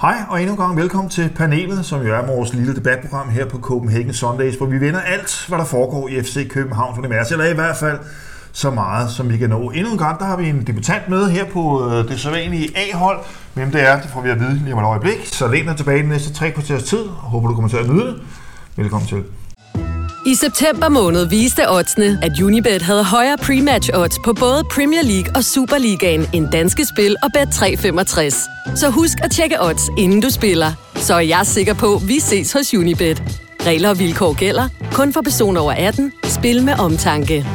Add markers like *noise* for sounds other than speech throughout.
Hej og endnu en gang velkommen til panelet, som jo er vores lille debatprogram her på Copenhagen Sundays, hvor vi vender alt, hvad der foregår i FC København Univers, eller i hvert fald så meget, som vi kan nå. Endnu en gang, der har vi en debutant med her på øh, det sædvanlige A-hold. Hvem det er, det får vi at vide lige om et øjeblik. Så læn dig tilbage de næste tre kvarters tid. Håber, du kommer til at nyde det. Velkommen til. I september måned viste oddsene, at Unibet havde højere pre-match odds på både Premier League og Superligaen end danske spil og Bet365. Så husk at tjekke odds, inden du spiller. Så er jeg sikker på, at vi ses hos Unibet. Regler og vilkår gælder. Kun for personer over 18. Spil med omtanke.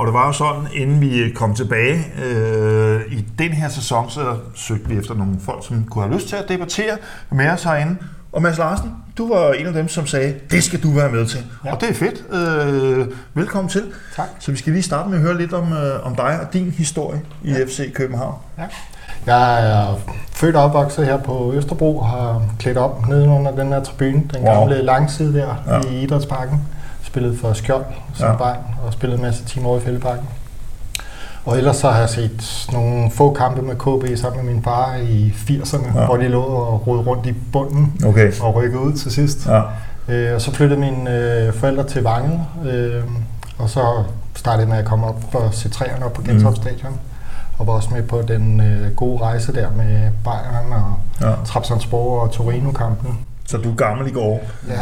Og det var jo sådan, inden vi kom tilbage øh, i den her sæson, så søgte vi efter nogle folk, som kunne have lyst til at debattere med os herinde. Og Mads Larsen, du var en af dem, som sagde, det skal du være med til. Ja. Og det er fedt. Øh, velkommen til. Tak. Så vi skal lige starte med at høre lidt om, øh, om dig og din historie i ja. FC København. Ja. Jeg er født og opvokset her på Østerbro og har klædt op nede under den her tribune, den Wow. gamle langside der Ja. i Idrætsparken. Spillet for Skjold som Ja. barn og spillet en masse timer over i Fældeparken. Og ellers så har jeg set nogle få kampe med KB sammen med min far i 80'erne, Ja. hvor de lå og rode rundt i bunden Okay. og rykkede ud til sidst. Ja. Øh, og så flyttede mine øh, forældre til Vangel, øh, og så startede jeg med at komme op for at se træerne op på Mm. Stadion. Og var også med på den øh, gode rejse der med Bayern og Ja. Trabzonspor og Torino-kampene. Så du er gammel i går. Ja.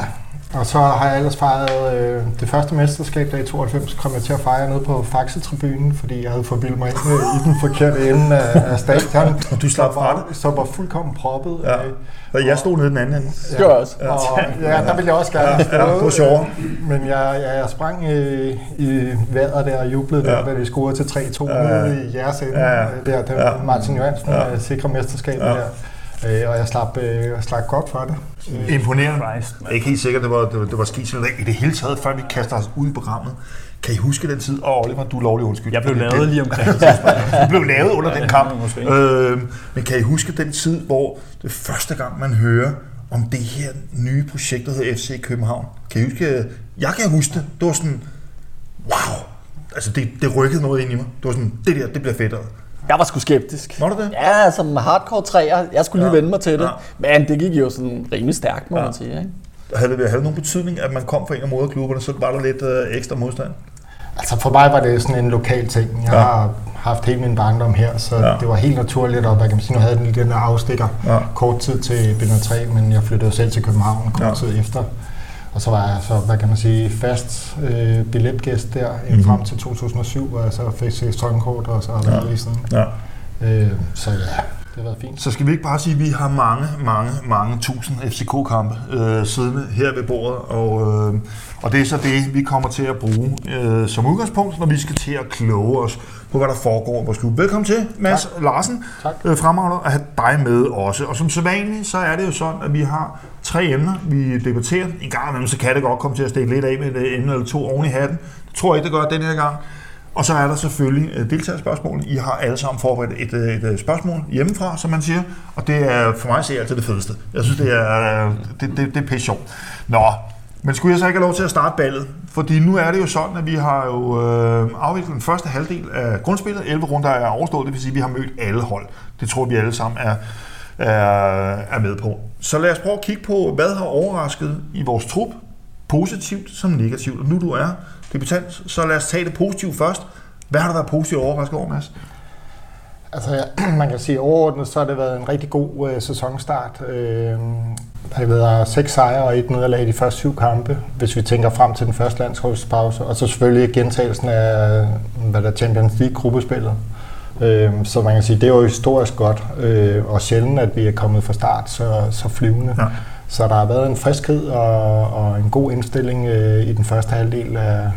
Og så har jeg ellers fejret øh, det første mesterskab, der i 92 kom jeg til at fejre nede på Faxe-tribunen, fordi jeg havde forbildet mig ind øh, i den forkerte ende af, af stadion. Og du slap fra det. Så var fuldkommen proppet. Ja. øh, Og jeg stod nede i den anden ende. Ja. Det også. Og, ja, der ville jeg også gerne Ja, ja, det var sjovere. Men jeg, jeg, jeg sprang øh, i vejret der og jublede Ja. ja. der, da de scorede til 3-2 Ja, ja. nede i jeres ende. Ja, ja. øh, Der, der Ja. Martin Johansen Ja. ja. sikrer mesterskabet Ja. ja. der. Øh, og jeg slap, øh, jeg slap godt for det. Øh, Imponerende. Christ, Jeg ikke helt sikker, det var, det var, det var sådan i det hele taget, før vi kaster os ud i programmet. Kan I huske den tid? Åh, oh, Oliver, du er lovlig undskyld. Jeg blev Det- lavet det- lige omkring. *laughs* Du blev lavet under den kamp. Ja, måske. Øh, men kan I huske den tid, hvor det første gang, man hører om det her nye projekt, der hedder FC København? Kan I huske? Jeg kan huske det. Det var sådan, wow. Altså, det, det rykkede noget ind i mig. Det var sådan, det der, det bliver fedtere. Jeg var sgu skeptisk. Var du det? Ja, som hardcore træer. Jeg skulle lige Ja. ja. vende mig til det. Ja. Men det gik jo sådan rimelig stærkt, må Ja. man sige. Ikke? Havde det, havde det nogen betydning, at man kom fra en af moderklubberne, så var der lidt øh, ekstra modstand? Altså for mig var det sådan en lokal ting. Jeg Ja. har haft hele min barndom her, så Ja. det var helt naturligt, og hvad kan man sige, nu havde lige den der afstikker Ja. kort tid til Binder 3, men jeg flyttede selv til København kort ja. tid efter. Og så var jeg så, hvad kan man sige, fast øh, billetgæst der Mhm. mm. frem til 2007, hvor jeg så fik sæsonkort, og så har Ja. lige siden. Ja. Øh, så ja, det har været fint. Så skal vi ikke bare sige, at vi har mange, mange, mange tusind FCK-kampe øh, siddende her ved bordet, og, øh, og det er så det, vi kommer til at bruge øh, som udgangspunkt, når vi skal til at kloge os på, hvad der foregår i vores klub. Velkommen til, Mads tak. Larsen. Tak. Øh, fremragende at have dig med også. Og som sædvanligt, så er det jo sådan, at vi har tre emner, vi debatterer. En gang imellem, så kan det godt komme til at stikke lidt af med et emne eller to oven i hatten. Det tror jeg ikke, det gør den her gang. Og så er der selvfølgelig øh, deltagerspørgsmål. I har alle sammen forberedt et, øh, et, øh, spørgsmål hjemmefra, som man siger. Og det er for mig at se altid det fedeste. Jeg synes, det er, det, det, det er pisse sjovt. Nå, men skulle jeg så ikke have lov til at starte ballet? Fordi nu er det jo sådan, at vi har jo øh, afviklet den første halvdel af grundspillet. 11 runder er overstået, det vil sige, at vi har mødt alle hold. Det tror vi alle sammen er, Øh, er, med på. Så lad os prøve at kigge på, hvad har overrasket i vores trup, positivt som negativt. Og nu du er debutant, så lad os tage det positive først. Hvad har der været positivt overrasket over, Mads? Altså, ja, *clears throat* man kan sige overordnet, så har det været en rigtig god øh, sæsonstart. Øh, der har været seks sejre og et nederlag i de første syv kampe, hvis vi tænker frem til den første landsholdspause. Og så selvfølgelig gentagelsen af hvad der Champions League-gruppespillet. Øh, så man kan sige, det er jo historisk godt, øh, og sjældent, at vi er kommet fra start så, så flyvende. Ja. Så der har været en friskhed og, og en god indstilling øh, i den første halvdel af,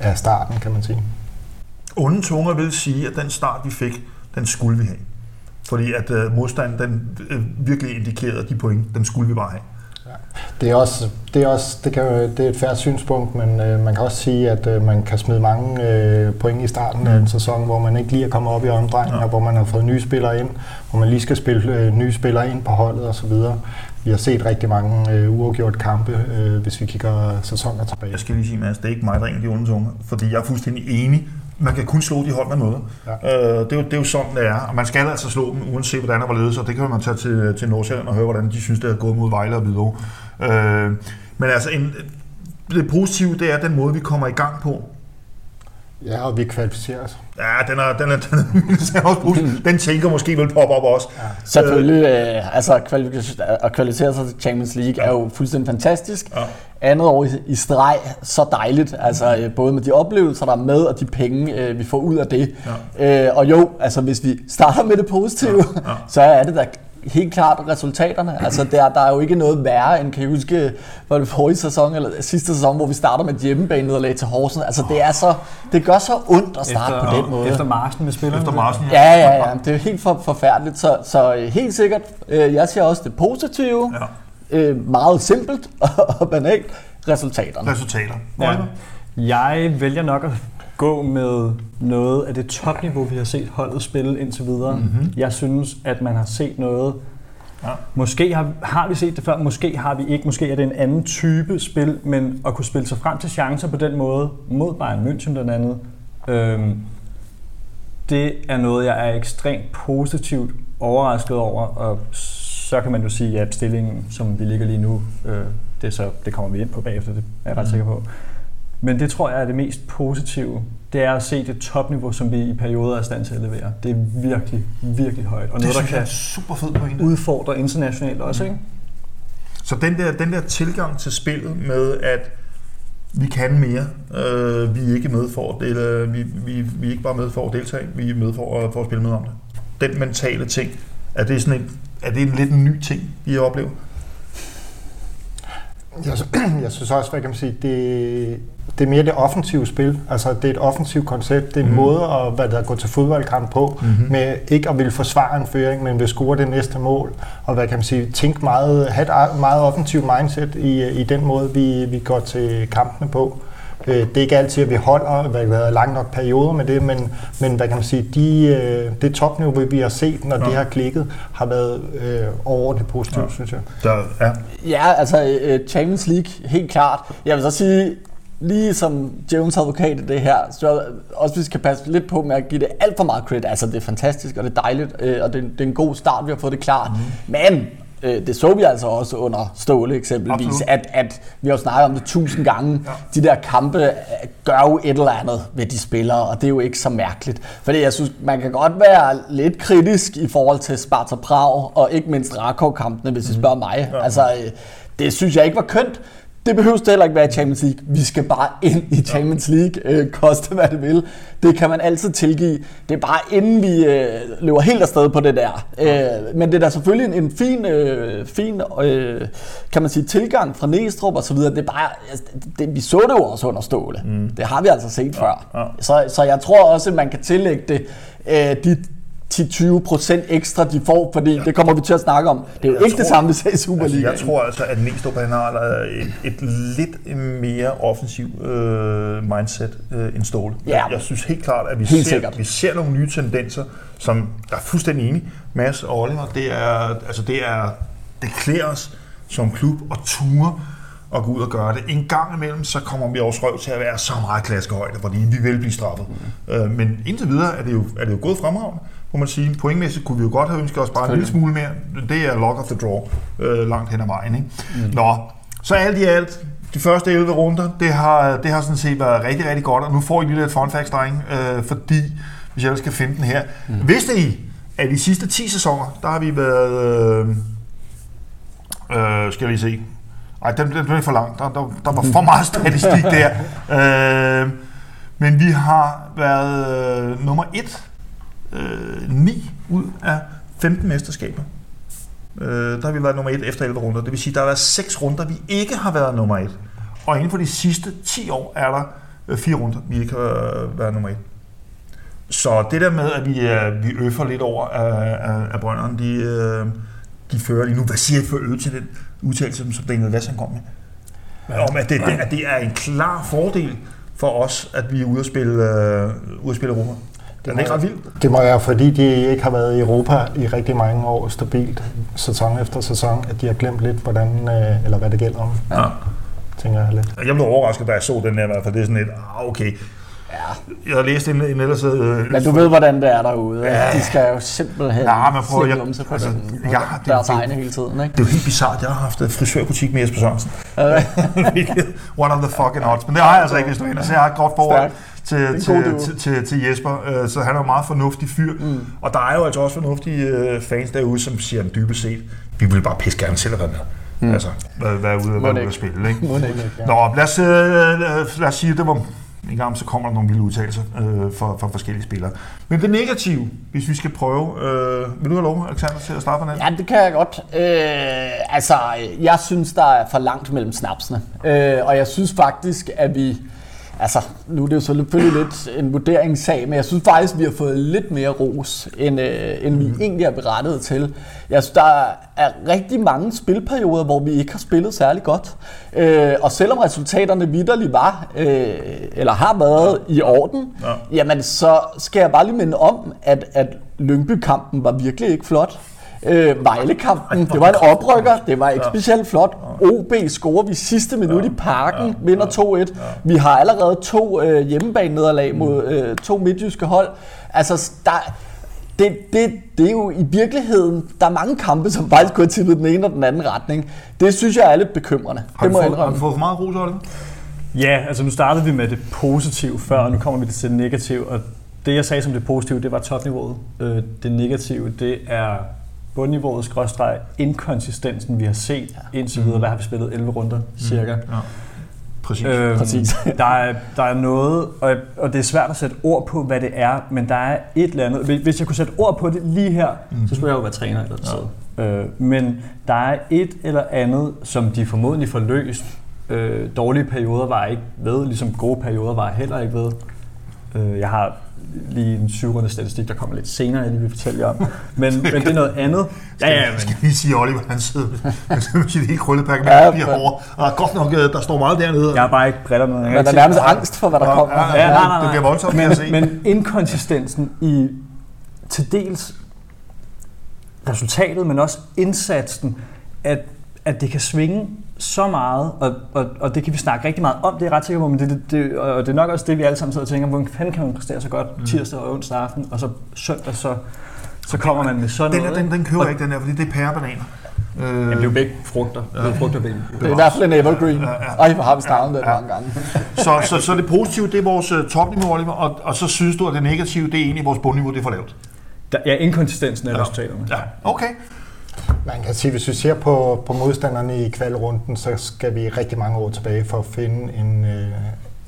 af starten, kan man sige. Onde tunger vil sige, at den start, vi fik, den skulle vi have. Fordi at øh, modstanden, den øh, virkelig indikerede de point, den skulle vi bare have. Det er også, det er også det kan, det er et færre synspunkt, men øh, man kan også sige, at øh, man kan smide mange øh, point i starten af en sæson, hvor man ikke lige er kommet op i omdrejninger, Ja. hvor man har fået nye spillere ind, hvor man lige skal spille øh, nye spillere ind på holdet osv. Vi har set rigtig mange øh, uafgjort kampe, øh, hvis vi kigger sæsoner tilbage. Jeg skal lige sige, Mads, det er ikke mig, der er de onde tunger. Fordi jeg er fuldstændig enig man kan kun slå de hold, man møder. Ja. Øh, det, er jo, det er jo sådan, det er. Og man skal altså slå dem, uanset hvordan og hvorledes, og det kan man tage til, til Nordsjælland og høre, hvordan de synes, det er gået mod Vejle og Hvidovre. Øh, men altså, en, det positive, det er den måde, vi kommer i gang på. Ja, og vi kvalificerer os. Ja, den er, den er, den er, også positiv. Den tænker måske vil poppe op også. Ja. Selvfølgelig, øh, altså kvalifikation, at kvalificere sig til Champions League er jo fuldstændig fantastisk. Ja. Andet år i, i streg, så dejligt. Altså øh, både med de oplevelser, der er med, og de penge, øh, vi får ud af det. Ja. Øh, og jo, altså hvis vi starter med det positive, ja. Ja. så er det da helt klart resultaterne. Altså der, der er jo ikke noget værre end, kan jeg huske, var det forrige sæson, eller sidste sæson, hvor vi starter med et hjemmebane til Horsen. Altså det er så, det gør så ondt at starte efter, på den måde. Efter marchen med spillerne. Efter marchen, Ja, ja, ja. Det er jo helt for, forfærdeligt. Så, så øh, helt sikkert, øh, jeg siger også det positive. Ja. Øh, meget simpelt *laughs* og banalt. Resultaterne. Resultater. Ja. Jeg vælger nok at gå med noget af det topniveau, vi har set holdet spille indtil videre. Mm-hmm. Jeg synes, at man har set noget. Ja. Måske har, har vi set det før, måske har vi ikke. Måske er det en anden type spil, men at kunne spille sig frem til chancer på den måde, mod Bayern München blandt andet, øhm, det er noget, jeg er ekstremt positivt overrasket over, og så kan man jo sige, at stillingen, som vi ligger lige nu, øh, det, så, det kommer vi ind på bagefter, det er jeg ret sikker på. Men det tror jeg er det mest positive. Det er at se det topniveau, som vi i perioder er i stand til at levere. Det er virkelig, virkelig højt. Og Det noget, der er kan super fed pointe. udfordre internationalt også, ikke? Så den der, den der tilgang til spillet med, at vi kan mere, øh, vi er ikke med for at dele, vi, vi, vi er ikke bare med for at deltage, vi er med for at, for at spille med om det. Den mentale ting, er det sådan en, er det en lidt en ny ting, vi har oplevet? Jeg, *clears throat* jeg synes også, hvad kan man sige, det, det er mere det offensive spil. Altså, det er et offensivt koncept. Det er en mm. måde at hvad der, gå til fodboldkamp på, mm-hmm. med ikke at ville forsvare en føring, men vil score det næste mål. Og hvad kan man sige, tænke meget, have et meget offensivt mindset i, i den måde, vi, vi går til kampene på. Øh, Det er ikke altid, at vi holder hvad det hedder, lang nok perioder med det, men, men hvad kan man sige, de, øh, det topniveau, vi har set, når ja. det har klikket, har været øh, overordentligt positivt, ja. synes jeg. Der, ja. Ja, altså øh, Champions League, helt klart. Jeg vil så sige, lige som Jones advokat i det her, så jeg også vi skal passe lidt på med at give det alt for meget credit. Altså det er fantastisk, og det er dejligt, øh, og det, det er en god start, vi har fået det klart. Mm. Men øh, det så vi altså også under Ståle eksempelvis, Absolut. at, at vi har jo snakket om det tusind gange. Ja. De der kampe øh, gør jo et eller andet ved de spillere, og det er jo ikke så mærkeligt. Fordi jeg synes, man kan godt være lidt kritisk i forhold til Sparta Prag, og ikke mindst Rakov-kampene, hvis I spørger mig. Ja. Altså, øh, det synes jeg ikke var kønt. Det behøver det heller ikke være i Champions League. Vi skal bare ind i Champions League, øh, koste hvad det vil. Det kan man altid tilgive. Det er bare inden vi øh, løber helt afsted på det der. Øh, men det er da selvfølgelig en, en fin, øh, fin øh, kan man sige, tilgang fra Næstrup og så videre. Det er bare, altså, det, vi så det jo også under Ståle. Mm. Det har vi altså set ja, før. ja. Så, så jeg tror også, at man kan tillægge det øh, de 10-20% ekstra, de får, fordi ja. det kommer vi til at snakke om. Det er jo Jeg ikke det tror- samme, vi ser i Superligaen. Altså, jeg tror altså, at Næstrup han har et, et lidt mere offensiv øh, mindset øh, end Ståle. Ja. Jeg, synes helt klart, at vi Helt ser, sikkert. vi ser nogle nye tendenser, som jeg er fuldstændig enig. Mads og Oliver, det er, altså det er, det klæder os som klub at ture og gå ud og gøre det. En gang imellem, så kommer vi vores røv til at være så meget klaskehøjde, fordi vi vil blive straffet. Mm. Øh, men indtil videre er det jo, er det jo gået fremragende, må man sige. Pointmæssigt kunne vi jo godt have ønsket os bare en lille smule mere. Det er lock of the draw øh, langt hen ad vejen. Ikke? Mm. Nå, så alt i alt, de første 11 runder, det har, det har sådan set været rigtig, rigtig godt, og nu får I lige lidt fun facts, drenge, øh, fordi, hvis jeg skal finde den her. Mm. Vidste I, at de sidste 10 sæsoner, der har vi været, øh, øh, skal jeg lige se, ej, den, den blev for lang, der, der, der var for meget statistik der. *laughs* Øh, men vi har været øh, nummer 1, øh, 9 ud af 15 mesterskaber. Øh, der har vi været nummer 1 efter 11 runder. Det vil sige, at der har været 6 runder, vi ikke har været nummer 1. Og inden for de sidste 10 år er der øh, 4 runder, vi ikke har øh, været nummer 1. Så det der med, at vi, øh, vi øffer lidt over af, af, af brønderne, de, øh, de fører lige nu. Hvad siger I for øvrigt til den udtalelse, som Daniel Vass han kom med? Om at det, det, at det er en klar fordel for os, at vi er ude at spille, øh, ude at spille Europa. Det er ikke ret vildt. Det må være, fordi de ikke har været i Europa i rigtig mange år stabilt, sæson efter sæson, at de har glemt lidt, hvordan, øh, eller hvad det gælder om, Ja. tænker jeg lidt. Jeg blev overrasket, da jeg så den her, i hvert fald. Det er sådan et, ah, okay. Jeg har læst en, en ellers... Øh, Men du ved, hvordan det er derude. Ja. De skal jo simpelthen Ja, men prøv, jeg- sig på altså, den, ja, det- deres det- egne hele tiden. Ikke? Det er jo helt bizart, jeg har haft en frisørbutik med Jesper Sørensen. *laughs* Hvilket- One of the fucking odds. Men det har jeg altså ikke, hvis du er inde. Så jeg har et godt forhold til, til, til, til, til Jesper. Øh, Så han er en meget fornuftig fyr. Mm. Og der er jo altså også fornuftige øh, fans derude, som siger, dybest set, vi vil bare pisse gerne selv været med. Mm. Altså, være, være ude, være ude at spille. Ikke? Ikke. Nå, lad os, øh, lad os sige, det var en gang, så kommer der nogle vilde udtalelser øh, fra, fra forskellige spillere. Men det negative, hvis vi skal prøve, øh, vil du have lov, Alexander, til at starte med? Ja, det kan jeg godt. Øh, altså, jeg synes, der er for langt mellem snapsene. Øh, og jeg synes faktisk, at vi... Altså, nu er det jo selvfølgelig lidt en vurderingssag, men jeg synes faktisk, vi har fået lidt mere ros, end, øh, end vi egentlig er berettet til. Jeg synes, der er rigtig mange spilperioder, hvor vi ikke har spillet særlig godt. Øh, og selvom resultaterne vidderligt var, øh, eller har været i orden, Ja. jamen så skal jeg bare lige minde om, at, at Lyngby-kampen var virkelig ikke flot. Øh, Vejle-kampen, det var en oprykker, det var ikke specielt flot. OB scorer vi sidste minut i parken, vinder 2-1. Vi har allerede to øh, hjemmebane-nederlag mod øh, to midtjyske hold. Altså, der, det, det, det er jo i virkeligheden, der er mange kampe, som faktisk kunne have tippet den ene og den anden retning. Det synes jeg er lidt bekymrende. Har Det du, må fået, har du fået for meget ros, Oliver? Ja, altså nu startede vi med det positive før, og nu kommer vi til det negative. Og det, jeg sagde som det positive, det var topniveauet. Øh, Det negative, det er bundniveauet, skråstreg, inkonsistensen, vi har set indtil videre. Hvad har vi spillet? 11 runder, cirka. Ja. Præcis. Øhm, Præcis. *laughs* der, er, der er noget, og, og det er svært at sætte ord på, hvad det er, men der er et eller andet. Hvis- jeg kunne sætte ord på det lige her, mm-hmm. så skulle jeg jo være træner eller noget. Ja. Øh, men der er et eller andet, som de formodentlig får løst. Øh, dårlige perioder var ikke ved, ligesom gode perioder var heller ikke ved. Øh, jeg har lige en syvrunde statistik, der kommer lidt senere, jeg lige vil fortælle jer om. Men, *laughs* men det er noget andet. Ja, ja, Jeg skal lige sige, at Oliver *laughs* han sidder med sit helt krøllepakke med Ja, papir men- over. Og der er godt nok, øh, der står meget dernede. jeg har bare ikke briller med. Man ikke er nærmest angst for, hvad der kommer. Ja, Ja, nej, nej. Det bliver voldsomt, kan jeg se. men, men inkonsistensen i til dels resultatet, men også indsatsen, at, at det kan svinge så meget, og, og, og det kan vi snakke rigtig meget om, det er jeg ret sikker på, men det, det, det, og det er nok også det, vi alle sammen sidder og tænker, hvordan fanden kan man præstere så godt tirsdag og onsdag aften, og så søndag, så, så kommer man med sådan den, noget. her, den, den køber Og- ikke, den der, fordi det er pærebananer. Øh, Jamen, det er jo begge frugter. Det er frugter begge. Det er i hvert fald en evergreen. Ej, hvor har vi snakket om det mange gange. *laughs* så, så, så det positive, det er vores uh, topniveau, Oliver, og, og så synes du, at det negative, det er egentlig vores bundniveau, det er for lavt. Der, ja, inkonsistensen er resultaterne. Ja, okay. Man kan sige, hvis vi ser på, på modstanderne i kvalrunden, så skal vi rigtig mange år tilbage for at finde en, øh,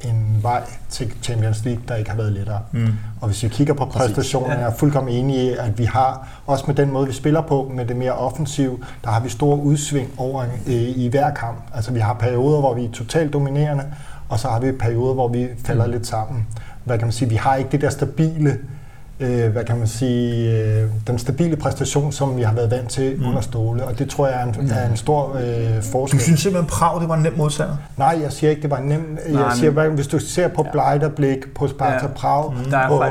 en vej til Champions League, der ikke har været lettere. Mm. Og hvis vi kigger på præstationerne, jeg er fuldkommen enig i, at vi har, også med den måde, vi spiller på, med det mere offensive, der har vi store udsving over øh, i hver kamp. Altså vi har perioder, hvor vi er totalt dominerende, og så har vi perioder, hvor vi falder mm. lidt sammen. Hvad kan man sige? Vi har ikke det der stabile øh, hvad kan man sige, øh, den stabile præstation, som vi har været vant til mm. under Ståle, og det tror jeg er en, er en stor øh, Du forskel. synes simpelthen, Prag, det var en nem modstander? Nej, jeg siger ikke, det var nemt. Jeg Nej, siger, hvad, hvis du ser på Bleiderblik, på Sparta Ja. Prag, er på,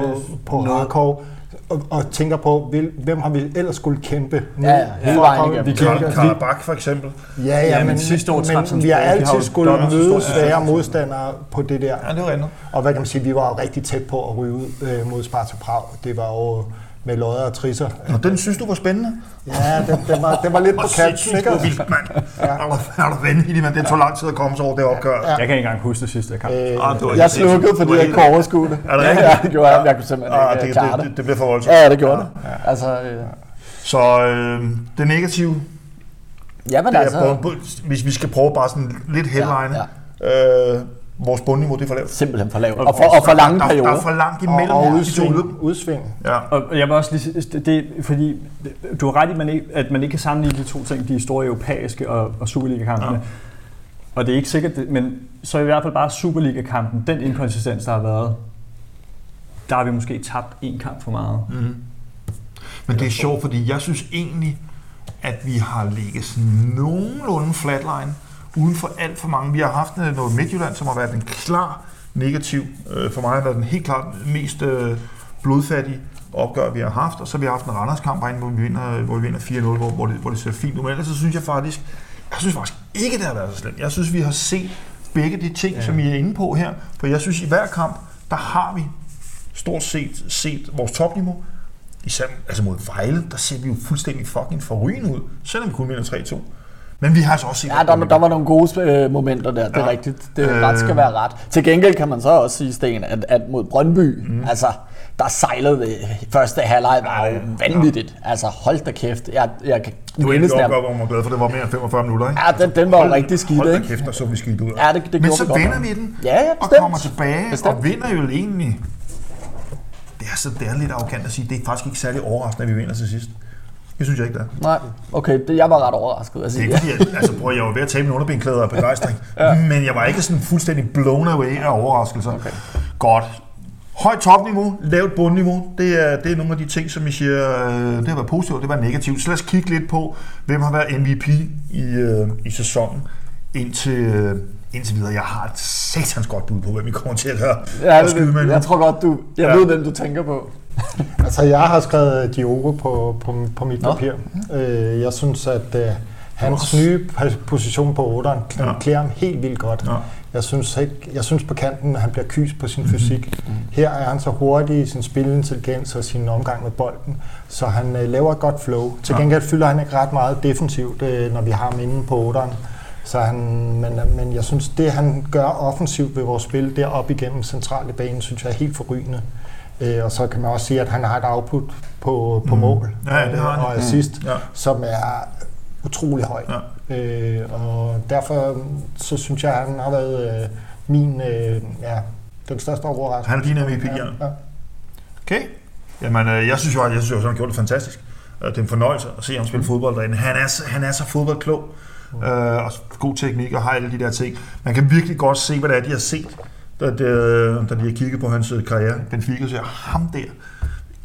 på noget- Rakov, og, og tænker på, hvil, hvem har vi ellers skulle kæmpe nu? Ja, ja, hele vejen igennem. vi kan- Karl, Bak for eksempel. Ja, ja, Ja, men men, sidste år men, vi har altid skulle møde svære modstandere på det der. Ja, det var rigtigt. Og hvad kan man sige, vi var rigtig tæt på at ryge ud øh, mod Sparta Prag. Det var jo med lodder og trisser. Og den synes du var spændende? Ja, den, den, var, den var lidt på kanten, ikke? hvor vildt, mand. Er du, er du vanvittig, mand? Det tog lang tid at komme sig over det opgør. Ja. Jeg kan ikke engang huske det sidste kamp. Øh, Ah, det Jeg slukkede, fordi jeg ikke kunne overskue det. Er det rigtigt? Ja, det gjorde jeg. Jeg kunne simpelthen Ah, ikke det, klare det, det. det, det bliver for voldsomt. Ja, det gjorde det. Altså, øh, Så øh, det negative, ja, men det er, altså, på, hvis vi skal prøve bare sådan lidt headline, Ja, Øh, vores bundniveau, det er for lavt. simpelthen for lavt. Og for, og for lange der, der, der er perioder. for langt og, imellem og de to udsving, udsving. Ja. Og jeg vil også lige det, det, fordi du har ret i, at man ikke, at man ikke kan sammenligne de to ting, de store europæiske og, og Superliga-kampene. Ja. Og det er ikke sikkert, det, men så i hvert fald bare Superliga-kampen, den inkonsistens, der har været, der har vi måske tabt en kamp for meget. Mm. Men det er sjovt, fordi jeg synes egentlig, at vi har ligget sådan nogenlunde flatline, uden for alt for mange. Vi har haft noget Midtjylland, som har været en klar negativ. Øh, For mig har været den helt klart mest øh, blodfattige opgør, vi har haft. Og så har vi haft en Randers-kamp herinde, hvor vi vinder, hvor vi vinder 4-0, hvor, hvor, det, hvor det ser fint ud. Men ellers så synes jeg faktisk, jeg synes faktisk ikke, det har været så slemt. Jeg synes, vi har set begge de ting, ja. som I er inde på her. For jeg synes, i hver kamp, der har vi stort set set vores topniveau. Især altså mod Vejle, der ser vi jo fuldstændig fucking forrygende ud, selvom vi kun vinder 3-2. Men vi har altså også set... Ja, der, der var nogle gode øh, momenter der, det er Ja. rigtigt. Det Øh. ret skal være ret. Til gengæld kan man så også sige, Sten, at, at mod Brøndby, mm. altså, der sejlede det første halvleg var jo vanvittigt. Altså, hold da kæft. Jeg, jeg kan Du er ikke nærmest- godt, hvor man var glad for, det var mere end 45 minutter, ikke? Ja, den, den var jo rigtig skidt, Hold da ikke? kæft, der så vi skidt ud. Ja, det- det Men så vi nok. vi den, Ja, ja, og bestemt. kommer tilbage, Bestemt. og vinder jo egentlig... Det er, så, det er lidt arrogant at sige, det er faktisk ikke særlig overraskende, at vi vinder til sidst. Det synes jeg ikke, det er. Nej, okay, det, jeg var ret overrasket. Jeg Det er ikke fordi, at, altså, prøv, jeg var ved at tabe min underbenklæder af begejstring, *laughs* ja. men jeg var ikke sådan fuldstændig blown away af overraskelser. Okay. Godt. Højt topniveau, lavt bundniveau, det er, det er nogle af de ting, som I siger, øh, det har været positivt, det var negativt. Så lad os kigge lidt på, hvem har været MVP i, øh, i sæsonen indtil, øh, indtil videre. Jeg har et satans godt bud på, hvem vi kommer til at Ja, skyde med nu. jeg tror godt, du... Jeg Ja. ved, hvem du tænker på. *laughs* Altså, jeg har skrevet Diogo på, på, på mit Nå. papir. Øh, jeg synes, at øh, hans nye p- position på 8'eren Ja. ja. klæder ham helt vildt godt. Ja. Jeg synes, ikke, jeg synes på kanten, at han bliver kys på sin fysik. Her er han så hurtig i sin spilintelligens og sin omgang med bolden, så han øh, laver et godt flow. Til gengæld fylder han ikke ret meget defensivt, øh, når vi har ham inde på 8'eren. Så han, men, men jeg synes, det han gør offensivt ved vores spil derop igennem centrale banen, synes jeg er helt forrygende. Øh, og så kan man også sige, at han har et output på, på Mm. mål Ja, det har han. og assist, Ja. som er utrolig højt. Ja. Øh, og derfor mm, så synes jeg, at han har været øh, min, øh, ja, den største overraskelse. Han er din MVP, ja. ja. Okay. Jamen, øh, jeg synes jo, at jeg synes jo, at han gjorde det fantastisk. Det er en fornøjelse at se ham spille fodbold derinde. Han er, så- han er så fodboldklog. Øh, og god teknik og har alle de der ting. Man kan virkelig godt se, hvad det er, de har set, da, da, øh, da de har kigget på hans øh, karriere. Benfica siger, ham der,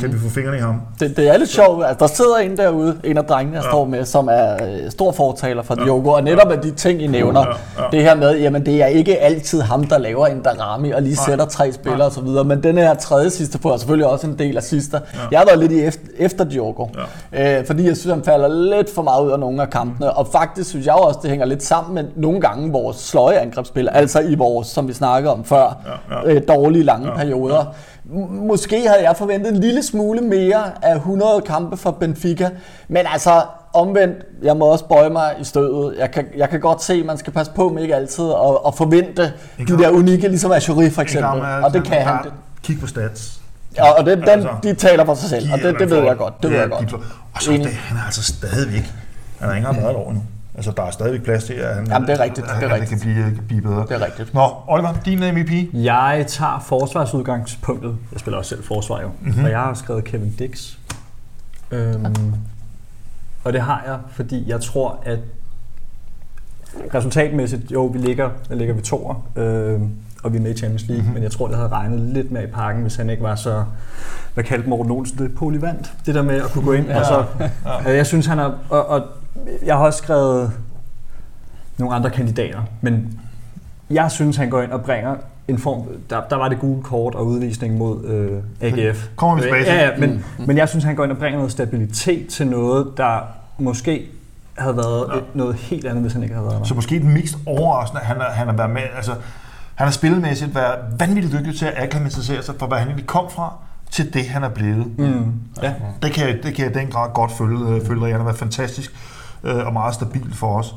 kan vi få fingrene i ham? Det, det er lidt sjovt. Altså, der sidder en derude, en af drengene, jeg Ja. står med, som er øh, stor fortaler for Diogo, og netop af de ting, I nævner, Ja, ja. det her med, jamen det er ikke altid ham, der laver en Darami og lige sætter tre spillere osv., men den her tredje sidste på er selvfølgelig også en del af sidste. Jeg har været lidt i efter, efter Diogo, øh, fordi jeg synes, han falder lidt for meget ud af nogle af kampene, og faktisk synes jeg også, det hænger lidt sammen med nogle gange vores sløje angrebsspil, altså i vores, som vi snakkede om før, Ja, ja. øh, dårlige lange perioder. M- Måske havde jeg forventet en lille smule mere af 100 kampe for Benfica, men altså omvendt, jeg må også bøje mig i stødet. Jeg kan, jeg kan godt se, at man skal passe på med ikke altid at, at forvente de der unikke, ligesom Ashuri for eksempel. Og det kan han. Kig på stats. Ja, og det, den, Altså, de taler for sig selv, og det, det ved jeg godt. Det ved Ja, jeg godt. Og så er han er altså stadigvæk, han har ikke engang været et år nu. Altså, der er stadigvæk plads til, at han, Jamen, det er rigtigt, at det er han rigtigt. kan blive, kan blive bedre. Det er rigtigt. Nå, Oliver, din MVP? Jeg tager forsvarsudgangspunktet. Jeg spiller også selv forsvar jo. Mhm. Mm-hmm. Og jeg har skrevet Kevin Dix. Øhm, og det har jeg, fordi jeg tror, at resultatmæssigt, jo, vi ligger, der ligger vi toer, øhm, og vi er med i Champions League, Mhm. mm-hmm. men jeg tror, det havde regnet lidt mere i pakken, hvis han ikke var så, hvad kaldte Morten Olsen det, polyvant. Det der med at kunne gå ind. Ja. Og så, ja. Jeg synes, han er, og, og jeg har også skrevet nogle andre kandidater, men jeg synes, han går ind og bringer en form... Der, der var det gule kort og udvisning mod øh, AGF. Kommer vi tilbage til. Ja, ja, men, mm. men jeg synes, han går ind og bringer noget stabilitet til noget, der måske havde været Ja. noget helt andet, hvis han ikke havde været der. Så måske den mest overraskende, han har, han har været med, altså, han har spillemæssigt været vanvittigt dygtig til at akklimatisere sig fra, hvad han egentlig kom fra, til det, han er blevet. Mm. Ja. Det kan, jeg, det kan jeg i den grad godt følge, øh, følge dig. Han har været fantastisk øh, og meget stabil for os.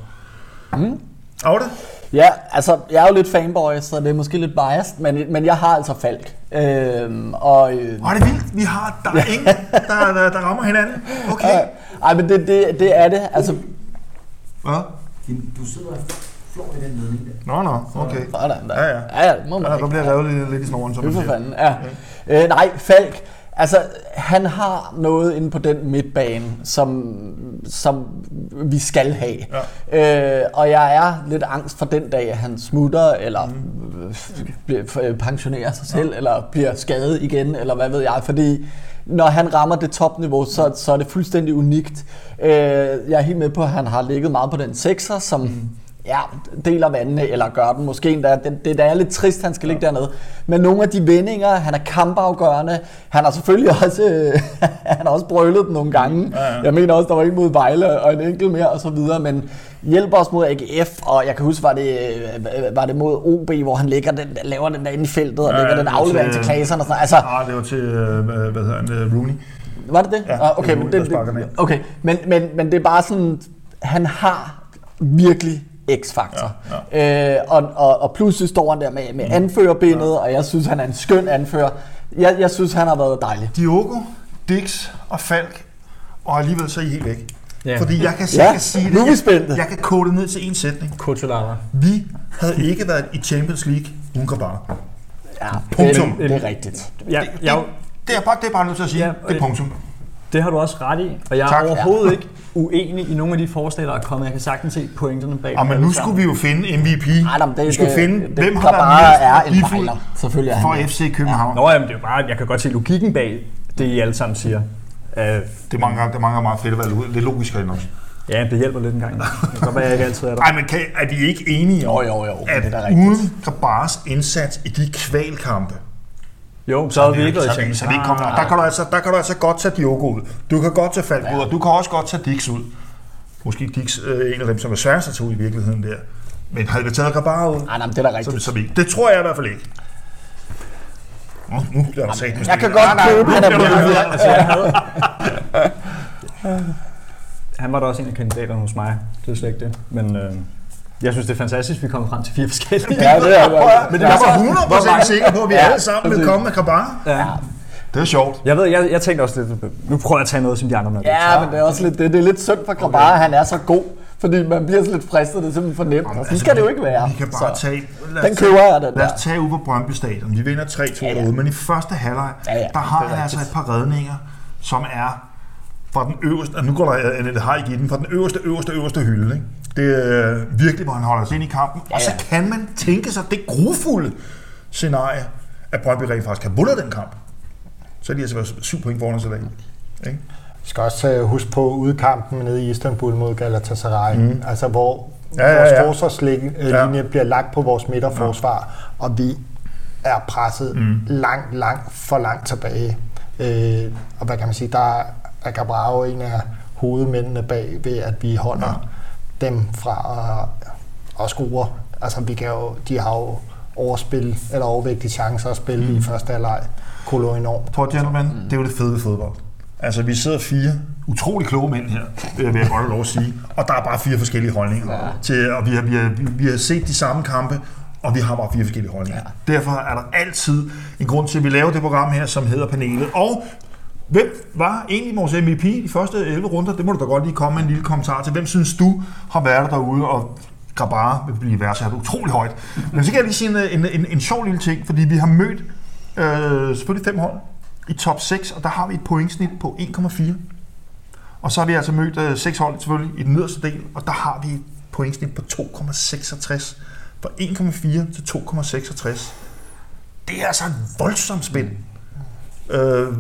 Mm. Aude? Ja, altså, jeg er jo lidt fanboy, så det er måske lidt biased, men, men jeg har altså Falk. Øhm, og, øh, Åh, det er vildt. Vi har, der er ingen, *laughs* der, der, der rammer hinanden. Okay. øh, ej, men det, det, det er det. Altså, Hvad? Du sidder flår i den ledning der. Nå, nå, okay. sådan der. Ja, ja. ja, ja det må man Ja, ikke. der bliver revet lidt, lidt i snoren, som Det man er for siger. fanden, ja. Øh, nej, Falk, altså han har noget inde på den midtbane, som, som vi skal have. Ja. Øh, og jeg er lidt angst for den dag, at han smutter, eller mm. bliver, øh, pensionerer sig selv, ja. eller bliver skadet igen, eller hvad ved jeg, fordi når han rammer det topniveau, så, så er det fuldstændig unikt. Øh, jeg er helt med på, at han har ligget meget på den sekser, som mm ja, deler vandene, eller gør den måske endda. Det, det er lidt trist, han skal ligge dernede. Men nogle af de vendinger, han er kampafgørende. Han har selvfølgelig *laughs* også, øh, han har også brølet den nogle gange. Ja, ja. Jeg mener også, der var en mod Vejle og en enkelt mere og så videre, men hjælper os mod AGF, og jeg kan huske, var det, øh, var det mod OB, hvor han lægger den, laver den der ind i feltet og ja, lægger den aflevering til, til Klaseren og sådan Altså, ja, det var til, øh, hvad hedder han, Rooney. Var det det? Ja, ah, okay, det men, det, det, okay. Men, men, men det er bare sådan, han har virkelig x-faktor. Ja, ja. Øh, og, og, og pludselig står han der med, med anførerbindet, ja. og jeg synes, han er en skøn anfører. Jeg, jeg synes, han har været dejlig. Diogo, Dix og Falk, og alligevel så er I helt væk. Ja. Fordi jeg kan, ja. sige det. Nu er vi spændte. Jeg, jeg kan kode det ned til en sætning. Kutulava. Vi havde ikke været i Champions League uden Kabar. Ja, punktum. Det, det er rigtigt. Ja, det, det, det, er bare, det er bare nødt til at sige. Ja, det er punktum. Det har du også ret i, og jeg er tak. overhovedet ja. ikke uenig i nogle af de forslag, der er kommet. Jeg kan sagtens se pointerne bag. Ja, men nu skulle vi jo finde MVP. Ej, det, vi skulle det, finde, det, hvem har været er en fejler. Selvfølgelig er for FC København. Ja. Nå, jamen, det er jo bare, jeg kan godt se logikken bag det, I alle sammen siger. Uh, det, er mange, det er mange meget fedt at være lidt logisk herinde også. Ja, det hjælper lidt en gang. Det kan godt være, jeg ikke altid er der. Nej, men kan, er vi ikke enige om, jo, jo, jo. at det er uden Grabars indsats i de kvalkampe, jo, så, havde vi ikke været i Champions League. Der kan, du altså, der kan du altså godt tage Diogo ud. Du kan godt tage Falk ud, og du kan også godt tage Dix ud. Måske Dix øh, en af dem, som er sværest at tage ud i virkeligheden der. Men havde vi taget Grabar ud? Nej, nej, det er da rigtigt. Så, så, det tror jeg i hvert fald ikke. Nå, nu bliver der sagt Jeg kan godt købe, han er *laughs* blevet altså, jeg havde... Han var da også en af kandidaterne hos mig. Det er slet ikke det. Men øh, jeg synes, det er fantastisk, at vi kommer frem til fire forskellige. Ja, det er det. Men det var 100% sikker på, at vi ja, alle sammen vil komme med Kabar. Ja. Det er sjovt. Jeg ved, jeg, jeg tænkte også lidt, nu prøver jeg at tage noget, som de andre når Ja, men det er også lidt, det, det er lidt synd for Grabar, okay. han er så god. Fordi man bliver så lidt fristet, det er simpelthen for nemt. Jamen, altså, skal det jo ikke være. Vi kan bare så. tage... den køber jeg, den Lad os tage ud på Brøndby Stadion. Vi vinder 3-2 ja, ja. men i første halvleg, ja, ja, der har han altså et par redninger, som er fra den øverste, og nu går der en har i den, fra den øverste, øverste, øverste hylde. Ikke? Det er virkelig, hvor han holder sig ind i kampen. Ja, ja. Og så kan man tænke sig det grufulde scenarie, at Brøndby rent faktisk kan vundet den kamp. Så er de altså været syv point foran os i dag. Ikke? Vi skal også uh, huske på udkampen nede i Istanbul mod Galatasaray, mm. altså hvor ja, ja, vores ja. forsvarslinje ja. bliver lagt på vores midterforsvar, ja. og vi er presset mm. langt, langt for langt tilbage. Øh, og hvad kan man sige, der er Gabrao en af hovedmændene bag ved, at vi holder ja dem fra at, at score. Altså, vi kan jo, de har jo overspil, eller overvægtige chancer at spille mm. i første halvleg. Kolo enormt. Prøv gentlemen, mm. det er jo det fede ved fodbold. Altså, vi sidder fire utrolig kloge mænd her, det vil jeg godt lov at sige. Og der er bare fire forskellige holdninger. Ja. Til, og vi har, vi, har, vi har set de samme kampe, og vi har bare fire forskellige holdninger. Ja. Derfor er der altid en grund til, at vi laver det program her, som hedder Panelet. Og Hvem var egentlig vores MVP de første 11 runder? Det må du da godt lige komme med en lille kommentar til. Hvem synes du har været derude og Grabara vil blive værdsat utrolig højt. Men så kan jeg lige sige en, en, en, en sjov lille ting, fordi vi har mødt øh, selvfølgelig fem hold i top 6, og der har vi et pointsnit på 1,4. Og så har vi altså mødt øh, seks hold selvfølgelig i den nederste del, og der har vi et pointsnit på 2,66. Fra 1,4 til 2,66. Det er altså et voldsomt spænd. Øh,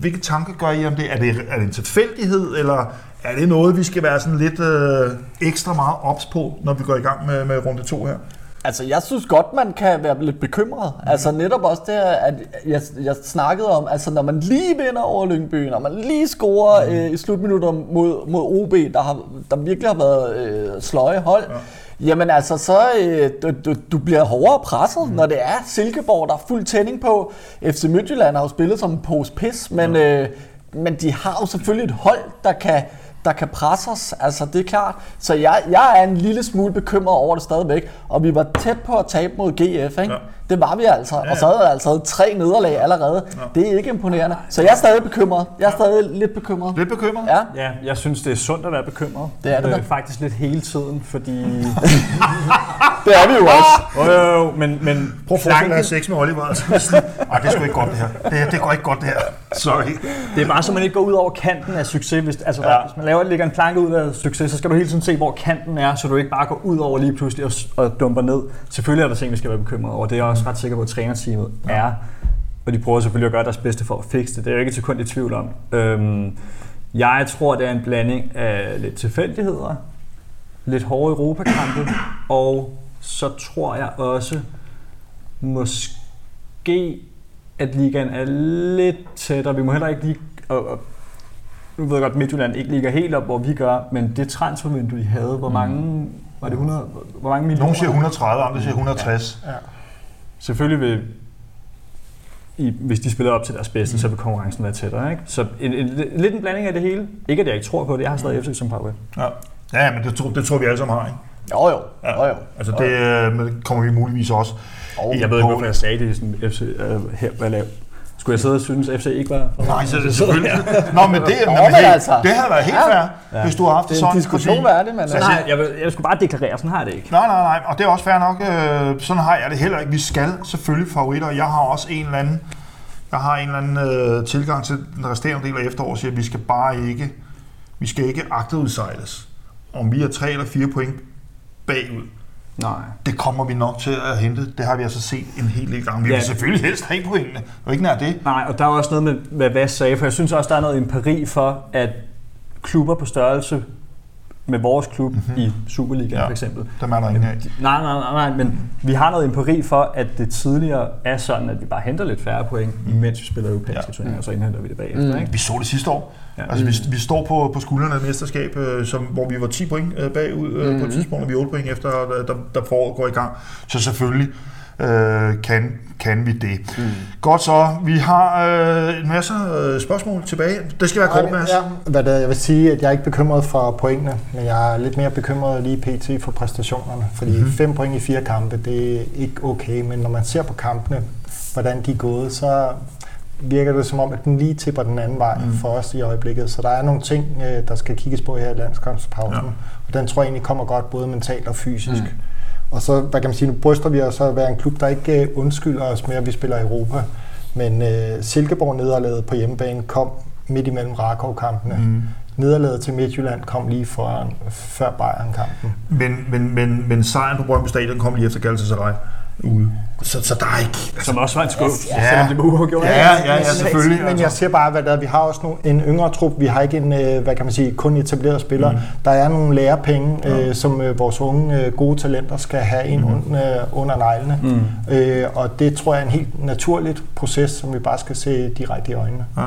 hvilke tanker gør I om det? Er det, er det en tilfældighed, eller er det noget, vi skal være sådan lidt øh, ekstra meget ops på, når vi går i gang med, med runde to her? Altså, jeg synes godt, man kan være lidt bekymret. Mm. Altså, netop også det, at jeg, jeg snakkede om, altså, når man lige vinder over Lyngby, når man lige scorer mm. øh, i slutminutter mod, mod OB, der, har, der virkelig har været øh, sløje hold, ja Jamen altså, så øh, du, du, bliver hårdere presset, mm. når det er Silkeborg, der er fuld tænding på. FC Midtjylland har jo spillet som en pose pis, men, mm. øh, men de har jo selvfølgelig et hold, der kan, der kan presse os. Altså, det er klart. Så jeg, jeg er en lille smule bekymret over det stadigvæk. Og vi var tæt på at tabe mod GF, ikke? Ja. Det var vi altså. Ja, ja. Og så havde jeg altså tre nederlag allerede. Ja. Det er ikke imponerende. Så jeg er stadig bekymret. Jeg er stadig lidt bekymret. Lidt bekymret? Ja. ja, jeg synes, det er sundt at være bekymret. Det er det. er faktisk lidt hele tiden, fordi... *laughs* det er vi jo også. Jo, jo, jo, men, men Prøv at forestille dig sex med Oliver. Altså. *laughs* Ej, det er sgu ikke godt det her. Det, det går ikke godt det her. Sorry. Det er bare så, man ikke går ud over kanten af succes. Hvis, altså, ja. hvis man laver, lægger en planke ud af succes, så skal du hele tiden se, hvor kanten er, så du ikke bare går ud over lige pludselig og, og dumper ned. Selvfølgelig er der ting, vi skal være bekymret over. Det er også ret sikker på, at trænerteamet ja. er. Og de prøver selvfølgelig at gøre deres bedste for at fikse det. Det er jeg ikke til kun i tvivl om. Øhm, jeg tror, det er en blanding af lidt tilfældigheder, lidt hårde Europakampe, *coughs* og så tror jeg også, måske, at ligaen er lidt tættere. Vi må heller ikke lige... Og, og, nu ved jeg godt, at Midtjylland ikke ligger helt op, hvor vi gør, men det transfervindue, I havde, hvor mange, var det 100, hvor mange millioner? Nogle siger 130, andre siger 160. Ja. Selvfølgelig vil, i, hvis de spiller op til deres bedste, så vil konkurrencen være tættere. Ikke? Så en, en, lidt en blanding af det hele. Ikke at jeg ikke tror på det, jeg har stadig FC som favorit. Ja. Ja, men det, tror- det tror vi alle sammen har, ikke? Jo, jo. jo, jo. Altså det øh, kommer vi muligvis også. Jeg ved ikke, hvorfor jeg sagde det sådan, FC, øh, her, hvad lav. Skulle jeg sidde og synes, at FC ikke var... Nej, så det er selvfølgelig. Nå, men det, Nå, men, hey, altså. det havde været helt Ja. fair, ja. hvis du har haft Det det er en sådan. diskussion fordi- værdig, men... Så- Nej, jeg, vil, jeg skulle bare deklarere, sådan har jeg det ikke. Nej, nej, nej, og det er også fair nok. Øh, sådan har jeg det heller ikke. Vi skal selvfølgelig favoritter. Jeg har også en eller anden, jeg har en eller anden øh, tilgang til den resterende del af efteråret, siger, at vi skal bare ikke, vi skal ikke agterudsejles. Om vi er tre eller fire point bagud, Nej. det kommer vi nok til at hente. Det har vi altså set en hel del gange. Vi Ja. vil selvfølgelig helst have pointene, og ikke nær det. Nej, og der er også noget med, hvad Vas sagde, for jeg synes også, der er noget empiri for, at klubber på størrelse med vores klub mm-hmm. i Superligaen Ja. for eksempel. Dem er der ingen af. Nej, nej, nej, nej, men vi har noget empiri for, at det tidligere er sådan, at vi bare henter lidt færre point, mens vi spiller europæiske ja. turneringer, og så indhenter vi det bagefter. Mm. Ikke? Vi så det sidste år. Ja. Altså, vi, vi står på, på skuldrene af et mesterskab, øh, som, hvor vi var 10 point øh, bagud øh, Mhm. på et tidspunkt, og vi er 8 point efter, da, da foråret går i gang. Så selvfølgelig øh, kan, kan vi det. Mm. Godt så. Vi har øh, en masse øh, spørgsmål tilbage. Det skal være kort, Mads. Ja, hvad det, jeg vil sige, at jeg er ikke bekymret for pointene, men jeg er lidt mere bekymret lige pt. for præstationerne. Fordi Mhm. mm-hmm. fem point i fire kampe, det er ikke okay, men når man ser på kampene, hvordan de er gået, så virker det som om, at den lige tipper den anden vej mm. for os i øjeblikket. Så der er nogle ting, øh, der skal kigges på her i landskampspausen. Ja. Og den tror jeg egentlig kommer godt, både mentalt og fysisk. Mm. Og så, hvad kan man sige, nu bryster vi os at være en klub, der ikke øh, undskylder os med, at vi spiller i Europa. Men øh, Silkeborg nederlaget på hjemmebane kom midt imellem Rakov-kampene. Mm. Nederlaget til Midtjylland kom lige foran, før Bayern-kampen. Men, men, men, men sejren på Brøndby Stadion kom lige efter Galatasaray ude. Så, så der er ikke... Som også var en skub, Ja. ja. selvom det var uafgjort. Ja, ja, ja, selvfølgelig. Men jeg siger bare, hvad der er. Vi har også nogle, en yngre trup. Vi har ikke en, øh, hvad kan man sige, kun etablerede spillere. Mm. Der er nogle lærepenge, øh, som øh, vores unge øh, gode talenter skal have ind mm. under, under neglene. Mm. Øh, og det tror jeg er en helt naturligt proces, som vi bare skal se direkte i øjnene. Ja.